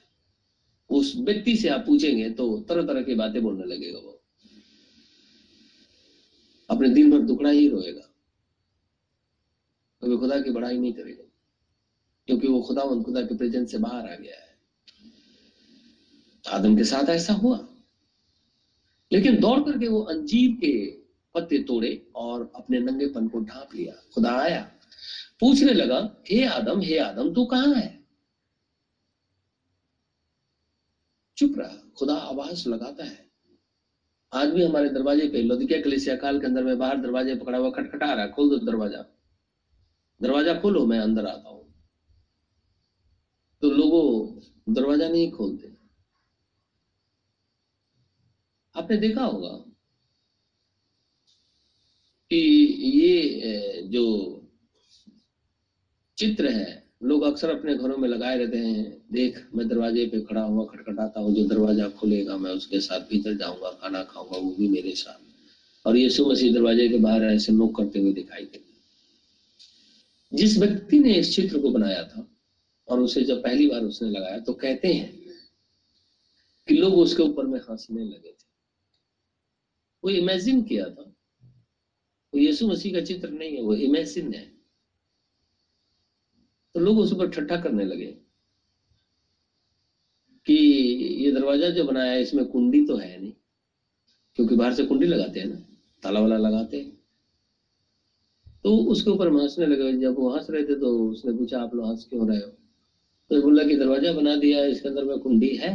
S1: उस व्यक्ति से आप पूछेंगे तो तरह तरह की बातें बोलने लगेगा वो। अपने दिन भर दुखड़ा ही रोएगा कभी खुदा की बड़ाई नहीं करेगा क्योंकि वो खुदा उन खुदा के प्रेजेंस से बाहर आ गया है। आदम के साथ ऐसा हुआ। लेकिन दौड़ करके वो अंजीर के पत्ते तोड़े और अपने नंगेपन को ढांप लिया। खुदा आया। पूछने लगा, हे आदम हे आदम, तू कहाँ है? चुप रहा। खुदा आवाज़ लगाता है। आज भी हमारे दरवाजे पे, लोदिकिया कलिसिया काल के अंदर में बाहर दरवाजे पकड़ा हुआ खटखटा रहा खोल दो दरवाज़ा। दरवाज़ा खोलो, मैं अंदर आता हूँ। तो लोगों, दरवाज़ा नहीं खोलते। आपने देखा होगा कि ये जो चित्र है, लोग अक्सर अपने घरों में लगाए रहते हैं। देख, मैं दरवाजे पे खड़ा हुआ, खटखटाता हूँ, जो दरवाज़ा खुलेगा, मैं उसके साथ भीतर जाऊँगा, खाना खाऊँगा, वो भी मेरे साथ। और यीशु मसीह दरवाजे के बाहर ऐसे नोक करते हुए दिखाई देते जिस व्यक्ति ने इस चित्र को बनाया था और उसे जब पहली बार उसने लगाया तो कहते हैं कि लोग उसके ऊपर में हंसने लगे थे। वो इमेजिन किया था। वो यीशु मसीह का चित्र नहीं है, वो इमेजिन है। तो लोग उस पर ठट्ठा करने लगे कि ये दरवाज़ा जो बनाया है, इसमें कुंडी तो है नहीं, क्योंकि बाहर से कुंडी लगाते हैं ना, ताला वाला लगाते हैं। तो उसके ऊपर हंसने लगे, जब वो हंस रहे थे तो उसने पूछा, आप लोग हंस क्यों रहे हो? तो बोला कि दरवाज़ा बना दिया है, इसके अंदर में कुंडी है।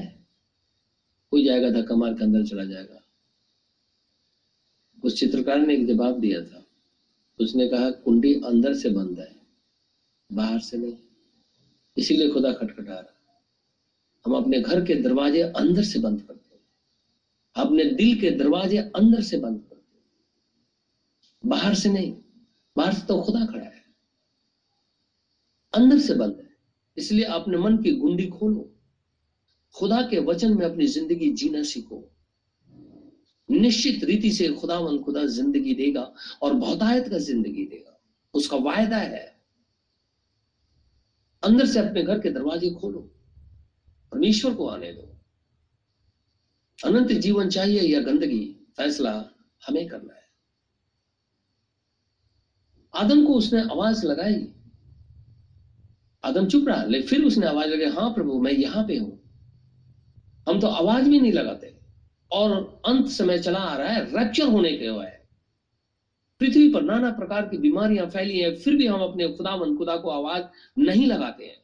S1: कोई जाएगा धक्का मार के अंदर चला जाएगा। उस चित्रकार ने एक जवाब दिया था। उसने कहा, कुंडी अंदर से बंद है, बाहर से नहीं। इसीलिए खुदा खटखटा रहा हम अपने घर के दरवाजे अंदर से बंद करते हैं। अपने दिल के दरवाजे अंदर से बंद करते हैं। बाहर से नहीं बाहर से तो खुदा खड़ा है। अंदर से बंद है। इसलिए अपने मन की गुंडी खोलो। खुदा के वचन में अपनी ज़िंदगी जीना सीखो। निश्चित रीति से खुदावन खुदा ज़िंदगी देगा और बहुतायत का ज़िंदगी देगा। उसका वायदा है। अंदर से अपने घर के दरवाजे खोलो। परमेश्वर को आने दो। अनंत जीवन चाहिए या गंदगी, फैसला हमें करना है। आदम को उसने आवाज़ लगाई। आदम चुप रहा, ले फिर उसने आवाज़ लगाई हाँ प्रभु, मैं यहाँ पे हूँ। हम तो आवाज़ भी नहीं लगाते। और अंत समय चला आ रहा है रैप्चर होने के हुआ है। पृथ्वी पर नाना प्रकार की बीमारियाँ फैली हैं, फिर भी हम अपने खुदावन, खुदा को आवाज़ नहीं लगाते हैं।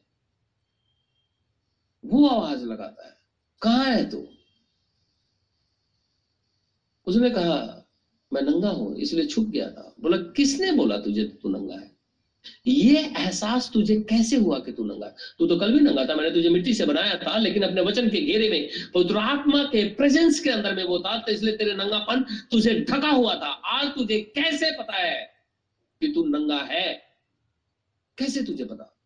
S1: वो आवाज़ लगाता है, कहा है तू तो? उसने कहा मैं नंगा हूँ, इसलिए छुप गया था। बोला, किसने बोला तुझे तू नंगा है? ये एहसास तुझे कैसे हुआ कि तू नंगा तू तो कल भी नंगा था, मैंने तुझे मिट्टी से बनाया था, लेकिन अपने वचन के घेरे में, पवित्र आत्मा के प्रेजेंस के अंदर में वो था तो इसलिए तेरे नंगापन तुझे ढका हुआ था। आज तुझे कैसे पता है कि तू नंगा है? कैसे तुझे पता?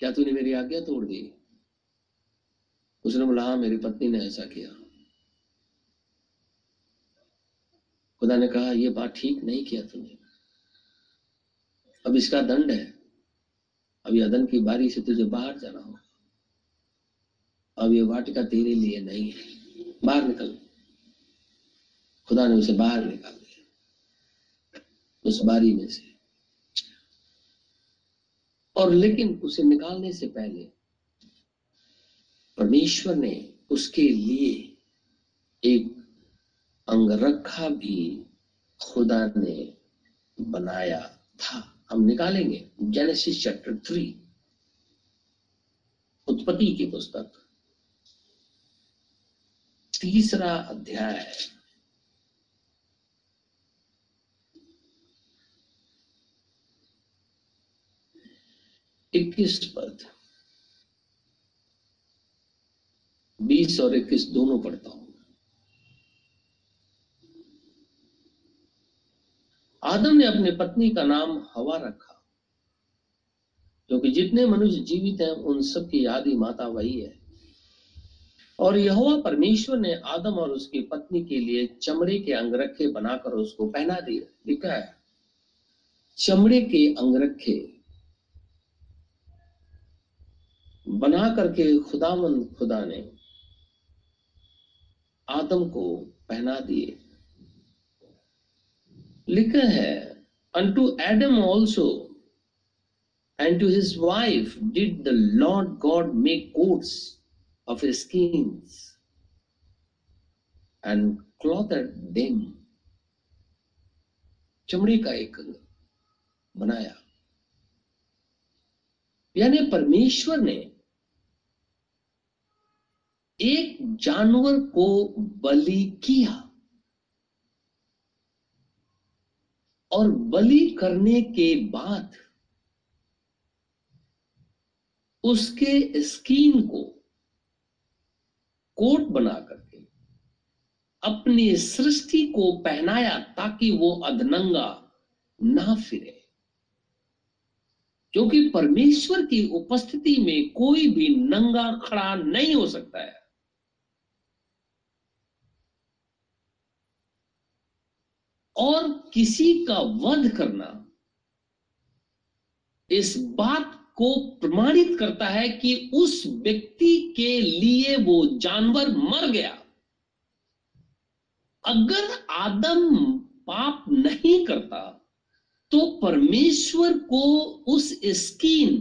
S1: क्या तूने मेरी आज्ञा तोड़ दी? उसने बोला हाँ मेरी पत्नी ने ऐसा किया। खुदा ने कहा यह बात ठीक नहीं किया तुमने। अब इसका दंड है। अब अदन की बारी से तुझे बाहर जाना होगा। अब ये वाटिका तेरे लिए नहीं है। बाहर निकल। खुदा ने उसे बाहर निकाल दिया। उस बारी में से। और लेकिन उसे निकालने से पहले परमेश्वर ने उसके लिए एक अंगरखा भी खुदा ने बनाया था। हम निकालेंगे जेनेसिस चैप्टर थ्री उत्पत्ति की पुस्तक। तीसरा अध्याय। इक्कीस पद। बीस और इक्कीस दोनों पढ़ता हूँ। आदम ने अपनी पत्नी का नाम हवा रखा। क्योंकि जितने मनुष्य जीवित हैं, उन सब की आदि माता वही है। और यहोवा परमेश्वर ने आदम और उसकी पत्नी के लिए चमड़े के अंगरखे बनाकर उसको पहना दिया लिखा है, चमड़े के अंगरखे बना करके खुदावन खुदा ने आदम को पहना दिए। लिखा है unto Adam also and to his wife did the Lord God make coats of skins and clothe at them चमड़ी का एक बनाया। यानी परमेश्वर ने एक जानवर को बलि किया। और बलि करने के बाद उसके स्किन को कोट बना करके अपनी सृष्टि को पहनाया ताकि वो अधनंगा ना फिरे। क्योंकि परमेश्वर की उपस्थिति में कोई भी नंगा खड़ा नहीं हो सकता है। और किसी का वध करना इस बात को प्रमाणित करता है कि उस व्यक्ति के लिए वो जानवर मर गया। अगर आदम पाप नहीं करता तो परमेश्वर को उस स्कीन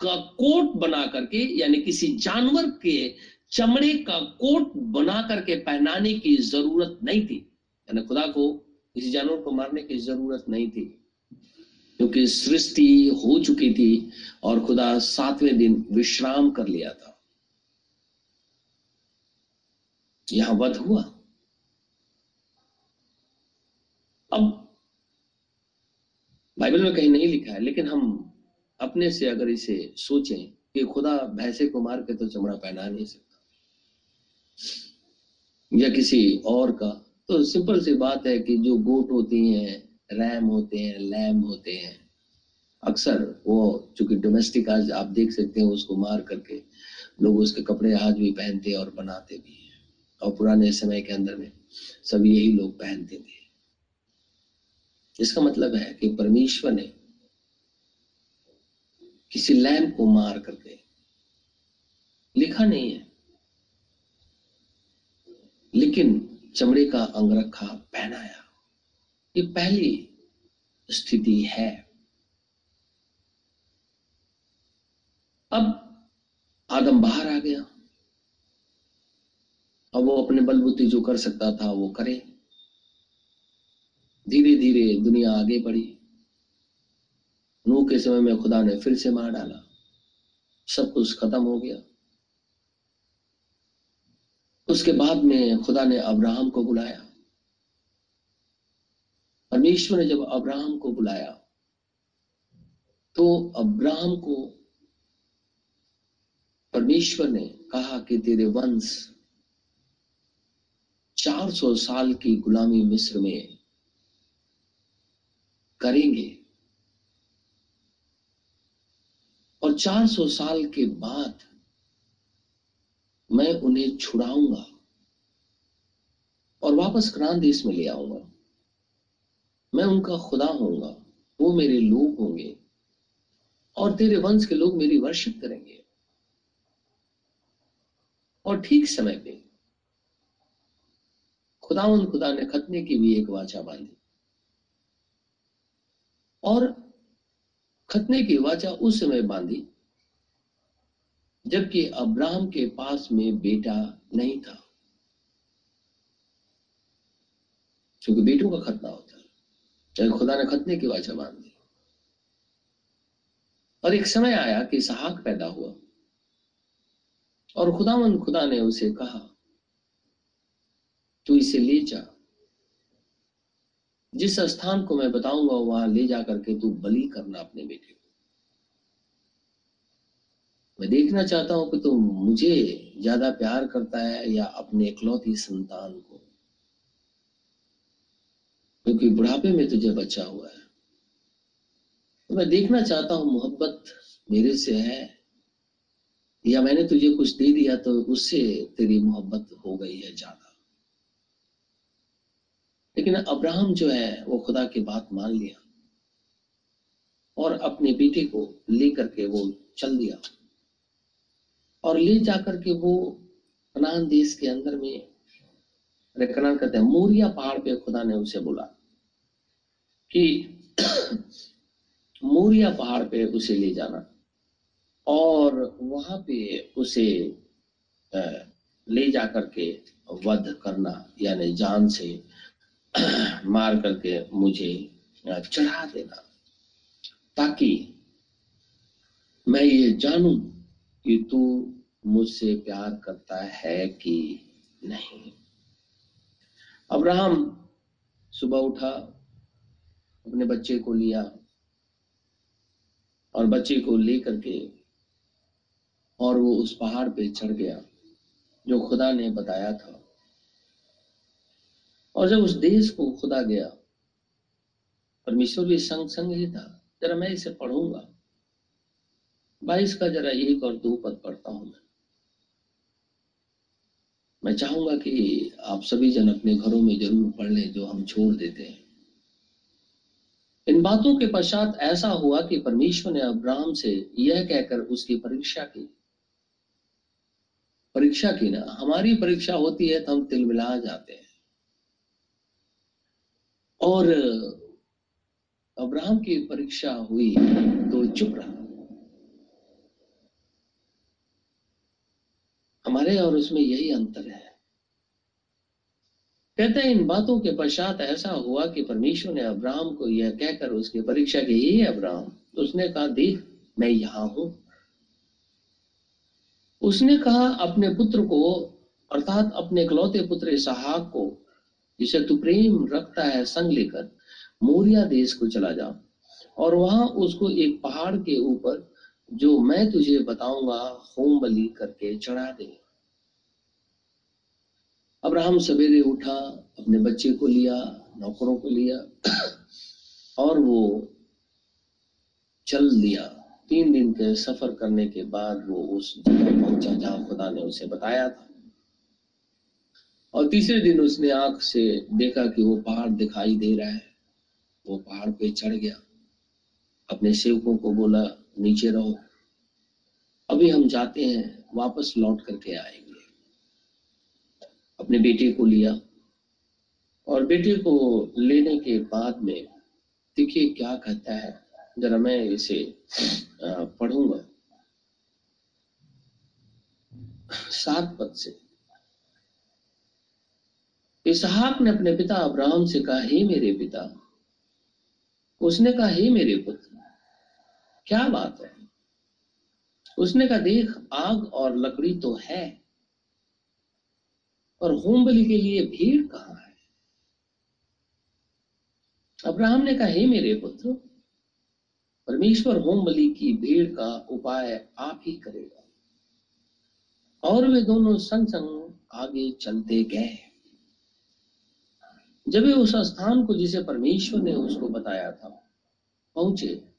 S1: का कोट बना करके, यानी किसी जानवर के चमड़े का कोट बना करके पहनाने की ज़रूरत नहीं थी। यानी खुदा को किसी जानवर को मारने की ज़रूरत नहीं थी, क्योंकि सृष्टि हो चुकी थी और खुदा सातवें दिन विश्राम कर लिया था। यहाँ वध हुआ। अब बाइबल में कहीं नहीं लिखा है, लेकिन हम अपने से अगर इसे सोचें कि खुदा भैंसे को मार के तो चमड़ा पहना नहीं सकता, या किसी और का तो सिंपल सी बात है कि जो गोट होती हैं, रैम होते हैं, लैम होते हैं, अक्सर वो चूँकि डोमेस्टिक आज आप देख सकते हैं उसको मार करके लोग उसके कपड़े आज भी पहनते और बनाते भी हैं। और पुराने समय के अंदर में सब यही लोग पहनते थे। इसका मतलब है कि परमेश्वर ने किसी लैम को मार करके लिखा नहीं है। लेकिन चमड़े का अंगरखा पहनाया। ये पहली स्थिति है। अब आदम बाहर आ गया। अब वो अपने बलबुद्धि जो कर सकता था वो करे। धीरे धीरे दुनिया आगे बढ़ी। नूह के समय में खुदा ने फिर से मार डाला। सब कुछ खत्म हो गया। उसके बाद में खुदा ने अब्राहम को बुलाया। परमेश्वर ने जब अब्राहम को बुलाया तो अब्राहम को परमेश्वर ने कहा कि तेरे वंश 400 साल की गुलामी मिस्र में करेंगे। और 400 साल के बाद मैं उन्हें छुड़ाऊँगा और वापस क्रांत देश में ले आऊँगा। मैं उनका खुदा होऊँगा, वो मेरे लोग होंगे और तेरे वंश के लोग मेरी वर्षिप करेंगे। और ठीक समय पे खुदावन खुदा ने खतने की भी एक वाचा बांधी और खतने की वाचा उस समय बांधी जबकि अब्राहम के पास में बेटा नहीं था। क्योंकि बेटों का खतना होता है। चाहे खुदा ने खतने की वाचा बाँध दी। और एक समय आया कि सहाक पैदा हुआ। और खुदावन खुदा ने उसे कहा, तू इसे ले जा। जिस स्थान को मैं बताऊँगा, वहाँ ले जाकर के तू बलि करना अपने बेटे को। मैं देखना चाहता हूँ कि तू मुझे ज़्यादा प्यार करता है या अपने इकलौती संतान को? क्योंकि बुढ़ापे में तुझे बच्चा हुआ है। तो मैं देखना चाहता हूँ, मोहब्बत मेरे से है, या मैंने तुझे कुछ दे दिया तो उससे तेरी मोहब्बत हो गई है ज़्यादा। लेकिन अब्राहम जो है, वो खुदा की बात मान लिया और अपने बेटे को लेकर के वो चल दिया। और ले जाकर के वो कनान देश के अंदर में कनान कहते हैं, मोरिया पहाड़ पे खुदा ने उसे बोला कि मोरिया पहाड़ पे उसे ले जाना और वहाँ पे उसे ले जाकर के वध करना, यानी जान से मार करके मुझे चढ़ा देना ताकि मैं ये जानूं कि तू मुझसे प्यार करता है कि नहीं? अब्राहम सुबह उठा, अपने बच्चे को लिया और बच्चे को लेकर के और वो उस पहाड़ पे चढ़ गया, जो खुदा ने बताया था। और जब उस देश को खुदा गया, परमेश्वर भी संग संग ही था, जरा मैं इसे पढ़ूँगा। बाईस का जरा एक और दो पद पढ़ता हूँ मैं। मैं चाहूँगा कि आप सभी जन अपने घरों में ज़रूर पढ़ लें जो हम छोड़ देते हैं। इन बातों के पश्चात ऐसा हुआ कि परमेश्वर ने अब्राहम से यह कहकर उसकी परीक्षा की। परीक्षा की ना, हमारी परीक्षा होती है तो हम तिलमिला जाते हैं। और अब्राहम की परीक्षा हुई तो चुप रहा। हमारे और उसमें यही अंतर है। कहते हैं, इन बातों के पश्चात ऐसा हुआ कि परमेश्वर ने अब्राहम को यह कहकर उसकी परीक्षा की ये अब्राहम तो उसने कहा, देख, मैं यहाँ हूँ। उसने कहा, अपने पुत्र को, अर्थात अपने इकलौते पुत्र इसहाक को, जिसे तू प्रेम रखता है, संग लेकर मोरिया देश को चला जा। और वहाँ उसको एक पहाड़ के ऊपर जो मैं तुझे बताऊँगा होम बलि करके चढ़ा दे। अब्राहम सवेरे उठा, अपने बच्चे को लिया, नौकरों को लिया, और वो चल दिया। तीन दिन के सफ़र करने के बाद वो उस जगह पहुँचा जहाँ खुदा ने उसे बताया था। और तीसरे दिन उसने आँख से देखा कि वो पहाड़ दिखाई दे रहा है। वो पहाड़ पे चढ़ गया। अपने सेवकों को बोला नीचे रहो। अभी हम जाते हैं, वापस लौट करके आएँगे। अपने बेटे को लिया। और बेटे को लेने के बाद में, देखिए क्या कहता है। जरा मैं इसे पढ़ूँगा। सात पद से। इसहाक ने अपने पिता अब्राहम से कहा, हे मेरे पिता। उसने कहा, हे मेरे पुत्र क्या बात है? उसने कहा, देख, आग और लकड़ी तो है और होम बलि के लिए भीड़ कहाँ है? अब्राहम ने कहा, हे मेरे पुत्र, परमेश्वर होम बलि की भीड़ का उपाय आप ही करेगा। और वे दोनों संग संग आगे चलते गए। जब वे उस स्थान को जिसे परमेश्वर ने उसको बताया था, पहुँचे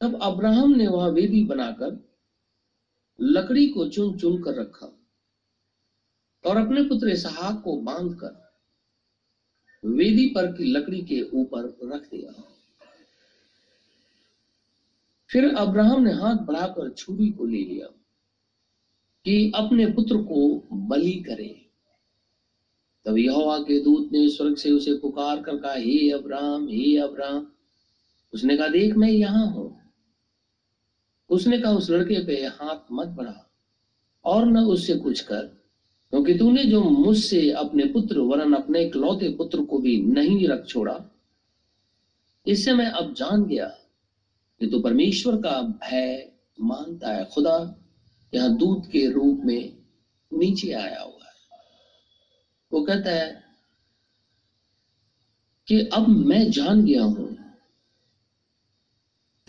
S1: तब अब्राहम ने वहाँ वेदी बनाकर लकड़ी को चुन चुन कर रखा और अपने पुत्र इसहाक को बांधकर वेदी पर की लकड़ी के ऊपर रख दिया। फिर अब्राहम ने हाथ बढ़ाकर छुरी को ले लिया कि अपने पुत्र को बलि करे। तब यहोवा के दूत ने स्वर्ग से उसे पुकार कर कहा, हे अब्राहम हे अब्राहम, उसने कहा, देख, मैं यहाँ हूँ। उसने कहा, उस लड़के पे हाथ मत बढ़ा और न उससे कुछ कर, क्योंकि तूने जो मुझसे अपने पुत्र, वरन अपने इकलौते पुत्र को भी नहीं रख छोड़ा। इससे मैं अब जान गया कि तू परमेश्वर का भय मानता है। खुदा यहाँ दूत के रूप में नीचे आया हुआ है। वो कहता है कि अब मैं जान गया हूँ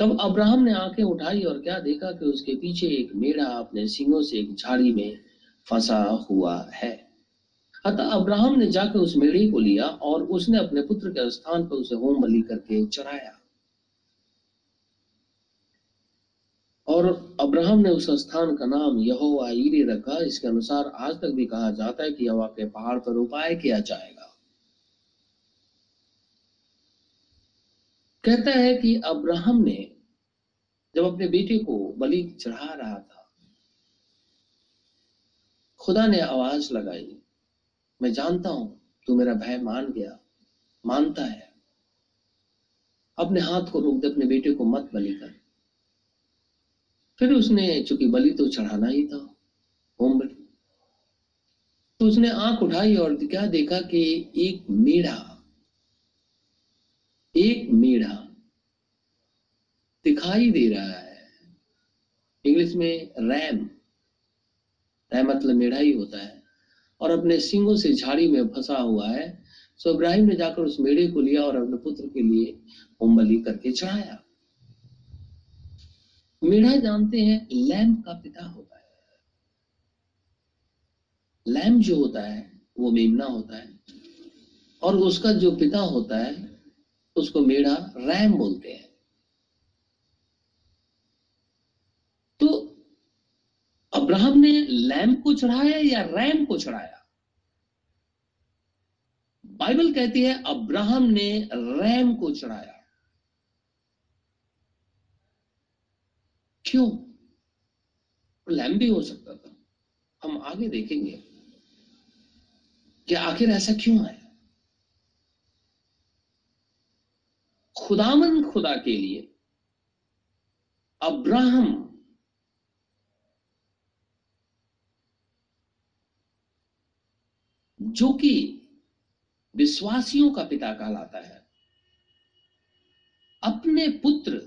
S1: तब अब्राहम ने आँखें उठाई और क्या देखा कि उसके पीछे एक मेढ़ा अपने सिंगों से एक झाड़ी में फंसा हुआ है। अतः अब्राहम ने जाकर उस मेढ़ी को लिया और उसने अपने पुत्र के स्थान पर उसे होम बलि करके चढ़ाया और अब्राहम ने उस स्थान का नाम यहोवा रखा, इसके अनुसार आज तक भी कहा जाता है कि यहोवा के पहाड़ पर उपाय किया जाएगा। कहता है कि अब्राहम ने जब अपने बेटे को बलि चढ़ा रहा था, खुदा ने आवाज़ लगाई, मैं जानता हूँ, तू मेरा भय मान गया, मानता है। अपने हाथ को रोक दे, अपने बेटे को मत बलि कर। फिर उसने, चूँकि बलि तो चढ़ाना ही था होम बलि तो उसने आँख उठाई और क्या देखा कि एक मेढ़ा एक मेढ़ा दिखाई दे रहा है। इंग्लिश में रैम। रह मतलब मेढ़ा ही होता है। और अपने सिंगों से झाड़ी में फंसा हुआ है। सो इब्राहिम ने जाकर उस मेढ़े को लिया और अपने पुत्र के लिए होम बलि करके चढ़ाया। मेढ़ा जानते हैं, लैम का पिता होता है। लैम जो होता है, वो मेमना होता है। और उसका जो पिता होता है उसको मेढ़ा रैम बोलते हैं। तो अब्राहम ने लैम्प को चढ़ाया या रैम को चढ़ाया? बाइबल कहती है, अब्राहम ने रैम को चढ़ाया। क्यों? लैम भी हो सकता था। हम आगे देखेंगे कि आखिर ऐसा क्यों है? खुदामन खुदा के लिए। अब्राहम। जो कि विश्वासियों का पिता कहलाता है। अपने पुत्र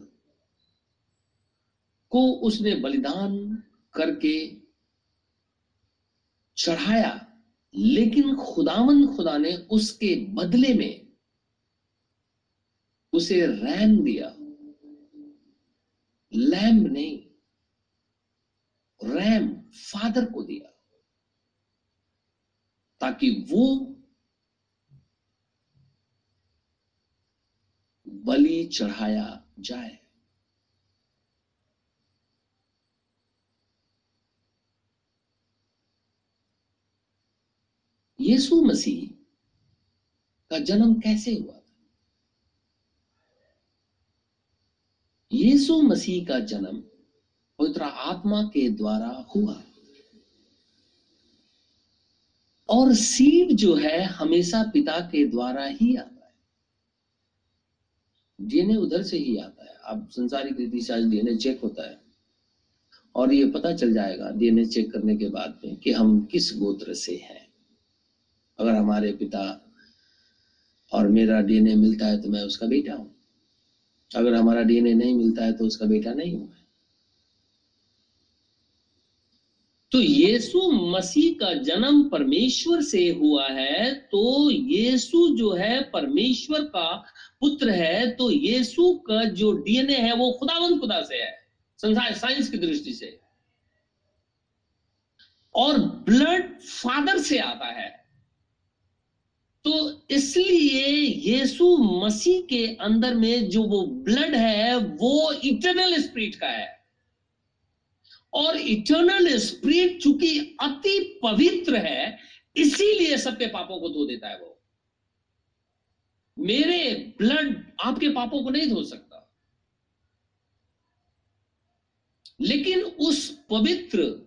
S1: को उसने बलिदान करके चढ़ाया, लेकिन खुदावन खुदा ने उसके बदले में उसे रैम दिया। लैम्ब नहीं, रैम फादर को दिया, ताकि वो बलि चढ़ाया जाए। यीशु मसीह का जन्म कैसे हुआ? यीशु मसीह का जन्म पवित्र आत्मा के द्वारा हुआ। और सीड जो है, हमेशा पिता के द्वारा ही आता है। डीएनए उधर से ही आता है। अब संसारिक रीति से आज डीएनए चेक होता है। और ये पता चल जाएगा डीएनए चेक करने के बाद में कि हम किस गोत्र से हैं। अगर हमारे पिता और मेरा डीएनए मिलता है तो मैं उसका बेटा हूँ। अगर हमारा डीएनए नहीं मिलता है तो उसका बेटा नहीं हूँ तो यीशु मसीह का जन्म परमेश्वर से हुआ है तो यीशु जो है परमेश्वर का पुत्र है तो यीशु का जो डीएनए है वो खुदावंत खुदा से है, संसार, साइंस की दृष्टि से। और ब्लड फादर से आता है। तो इसलिए यीशु मसीह के अंदर में जो वो ब्लड है, वो इटर्नल स्पिरिट का है। और इटर्नल स्पिरिट चूँकि अति पवित्र है, इसीलिए सबके पापों को धो देता है वो। मेरे ब्लड आपके पापों को नहीं धो सकता। लेकिन उस पवित्र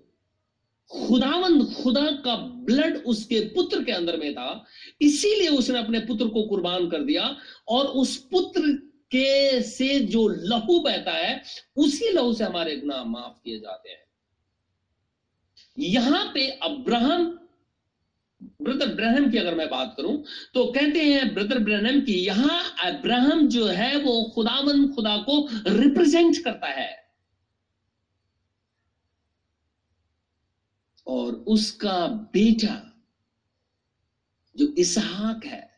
S1: खुदावंद खुदा का ब्लड उसके पुत्र के अंदर में था। इसीलिए उसने अपने पुत्र को कुर्बान कर दिया और उस पुत्र के से जो लहू बहता है, उसी लहू से हमारे गुनाह माफ़ किए जाते हैं। यहाँ पे अब्राहम, ब्रदर ब्रहम की अगर मैं बात करूँ तो कहते हैं ब्रदर ब्रहम की यहाँ अब्राहम जो है वो खुदावन खुदा को रिप्रेजेंट करता है। और उसका बेटा जो इसहाक है,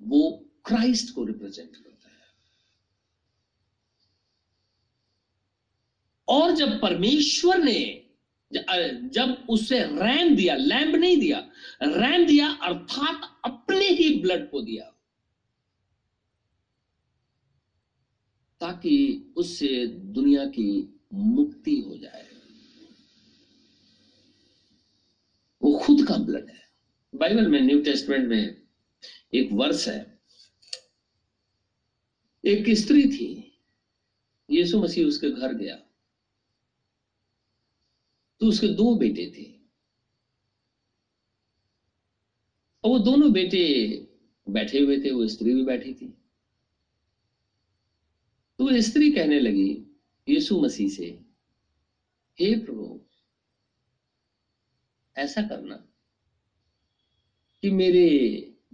S1: वो क्राइस्ट को रिप्रेजेंट करता है। और जब परमेश्वर ने, जब उसे रैम दिया लैम्ब नहीं दिया रैम दिया, अर्थात अपने ही ब्लड को दिया, ताकि उससे दुनिया की मुक्ति हो जाए। खुद का ब्लड है। बाइबल में न्यू टेस्टमेंट में एक वर्ष है। एक स्त्री थी, यीशु मसीह उसके घर गया। तो उसके दो बेटे थे। और वो दोनों बेटे बैठे हुए थे, वो स्त्री भी बैठी थी। तो स्त्री कहने लगी, यीशु मसीह से, हे प्रभु ऐसा करना कि मेरे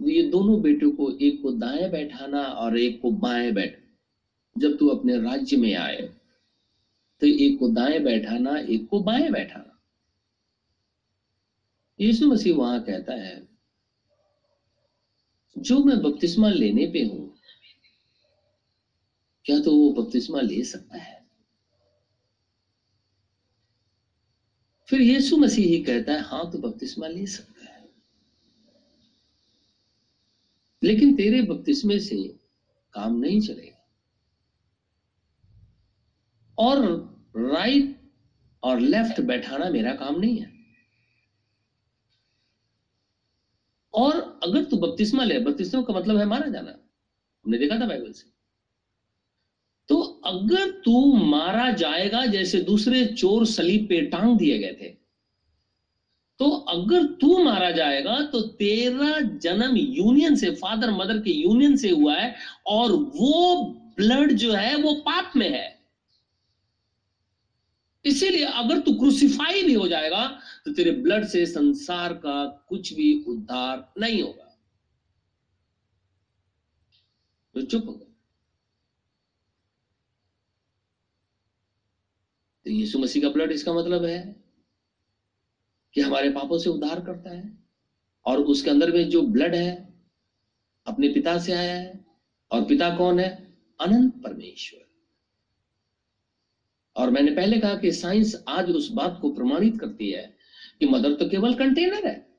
S1: ये दोनों बेटों को, एक को दाएँ बैठाना और एक को बाएँ बैठ, जब तू अपने राज्य में आए तो एक को दाएँ बैठाना, एक को बाएँ बैठाना। यीशु मसीह वहाँ कहता है, जो मैं बपतिस्मा लेने पे हूँ, क्या तो वो बपतिस्मा ले सकता है? फिर यीशु मसीह ही कहता है हाँ तो बपतिस्मा ले सकता है। लेकिन तेरे बपतिस्मे से काम नहीं चलेगा। और राइट और लेफ़्ट बैठाना मेरा काम नहीं है। और अगर तू बपतिस्मा ले, बपतिस्मा का मतलब है मारा जाना। हमने देखा था बाइबल से। अगर तू मारा जाएगा, जैसे दूसरे चोर सलीब पे टांग दिए गए थे तो अगर तू मारा जाएगा तो तेरा जन्म यूनियन से, फादर मदर के यूनियन से हुआ है, और वो ब्लड जो है, वो पाप में है। इसीलिए अगर तू क्रूसिफाई भी हो जाएगा तो तेरे ब्लड से संसार का कुछ भी उद्धार नहीं होगा। तो चुप हो तो यीशु मसीह का ब्लड इसका मतलब है कि हमारे पापों से उद्धार करता है और उसके अंदर में जो ब्लड है, अपने पिता से आया है और पिता कौन है? अनंत परमेश्वर। और मैंने पहले कहा कि साइंस आज उस बात को प्रमाणित करती है कि मदर तो केवल कंटेनर है।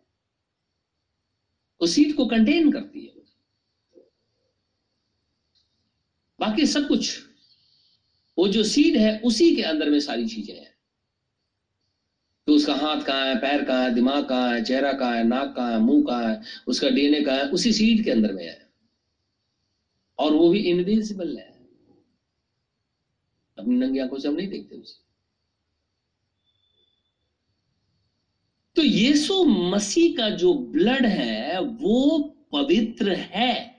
S1: वो सीड को कंटेन करती है। बाकी सब कुछ वो जो सीड है, उसी के अंदर में सारी चीज़ें हैं। तो उसका हाथ कहाँ है, पैर कहाँ है, दिमाग कहाँ है, चेहरा कहाँ है, नाक कहाँ है, मुँह कहाँ है, उसका डीएनए कहाँ है, उसी सीड के अंदर में है। और वो भी इनविजिबल है। अपनी नंगी आँखों से हम नहीं देखते उसे। तो यीशु मसीह का जो ब्लड है, वो पवित्र है।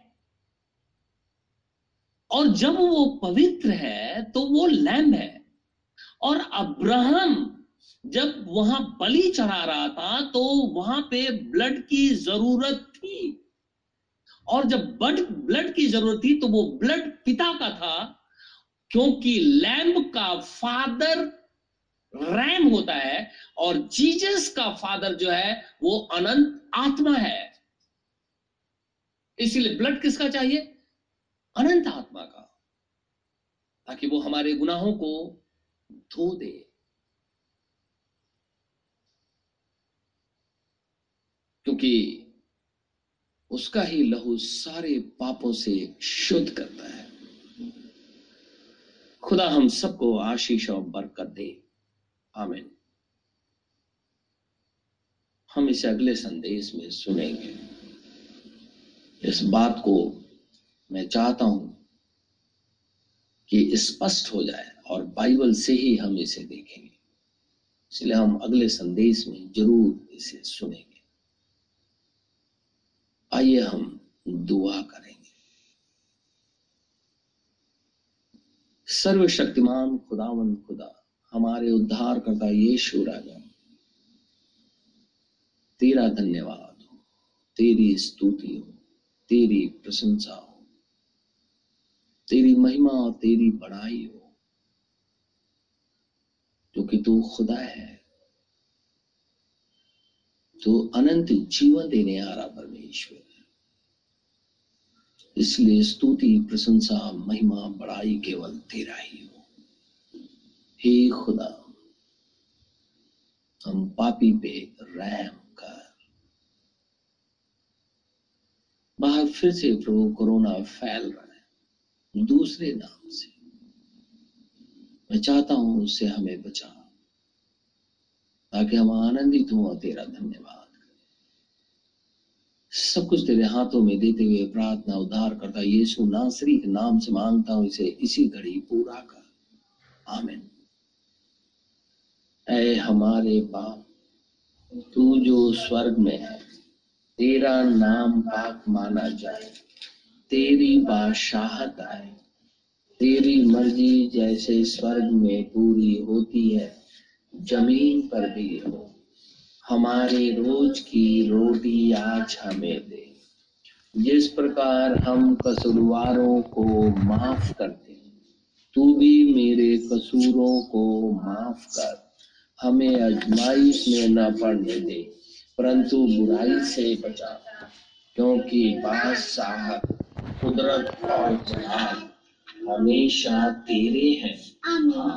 S1: और जब वो पवित्र है तो वो लैम्ब है। और अब्राहम जब वहाँ बलि चढ़ा रहा था तो वहाँ पे ब्लड की ज़रूरत थी। और जब ब्लड ब्लड की ज़रूरत थी तो वो ब्लड पिता का था, क्योंकि लैम्ब का फादर रैम होता है, और जीजस का फादर जो है, वो अनंत आत्मा है। इसीलिए ब्लड किसका चाहिए? अनंत आत्मा का, ताकि वो हमारे गुनाहों को धो दे। क्योंकि उसका ही लहू सारे पापों से शुद्ध करता है। खुदा हम सबको आशीष और बरकत दे। आमीन। हम इसे अगले संदेश में सुनेंगे। इस बात को मैं चाहता हूँ कि स्पष्ट हो जाए और बाइबल से ही हम इसे देखेंगे। इसलिए हम अगले संदेश में ज़रूर इसे सुनेंगे। आइए हम दुआ करेंगे। सर्वशक्तिमान खुदावन खुदा, हमारे उद्धार करता यीशु राजा, तेरा धन्यवाद हो, तेरी स्तुति हो, तेरी प्रशंसा हो। तेरी महिमा और तेरी बड़ाई हो क्योंकि तू खुदा है तो अनंत जीवन देने आ रहा परमेश्वर इसलिए स्तुति, प्रशंसा, महिमा, बड़ाई केवल तेरा ही हो। हे खुदा, हम पापी पे रहम कर। बाहर फिर से प्रभु कोरोना फैल रहा दूसरे नाम से। मैं चाहता हूँ उससे हमें बचा। ताकि हम आनंदित हों तेरा धन्यवाद सब कुछ तेरे हाथों में देते हुए प्रार्थना उद्धार करता यीशु नासरी के नाम से माँगता हूँ, इसे इसी घड़ी पूरा कर। आमिन। ऐ हमारे बाप, तू जो स्वर्ग में है, तेरा नाम पाक माना जाए। तेरी बादशाहत आए। तेरी मर्ज़ी जैसे स्वर्ग में पूरी होती है, ज़मीन पर भी हो। हमारे रोज की रोटी आज हमें दे। जिस प्रकार हम कसूरवारों को माफ़ करते तू भी मेरे कसूरों को माफ़ कर। हमें अजमाइश में न पड़ने दे, परंतु बुराई से बचा। क्योंकि बादशाह कुदरत और जलाल हमेशा तेरे हैं। हाँ।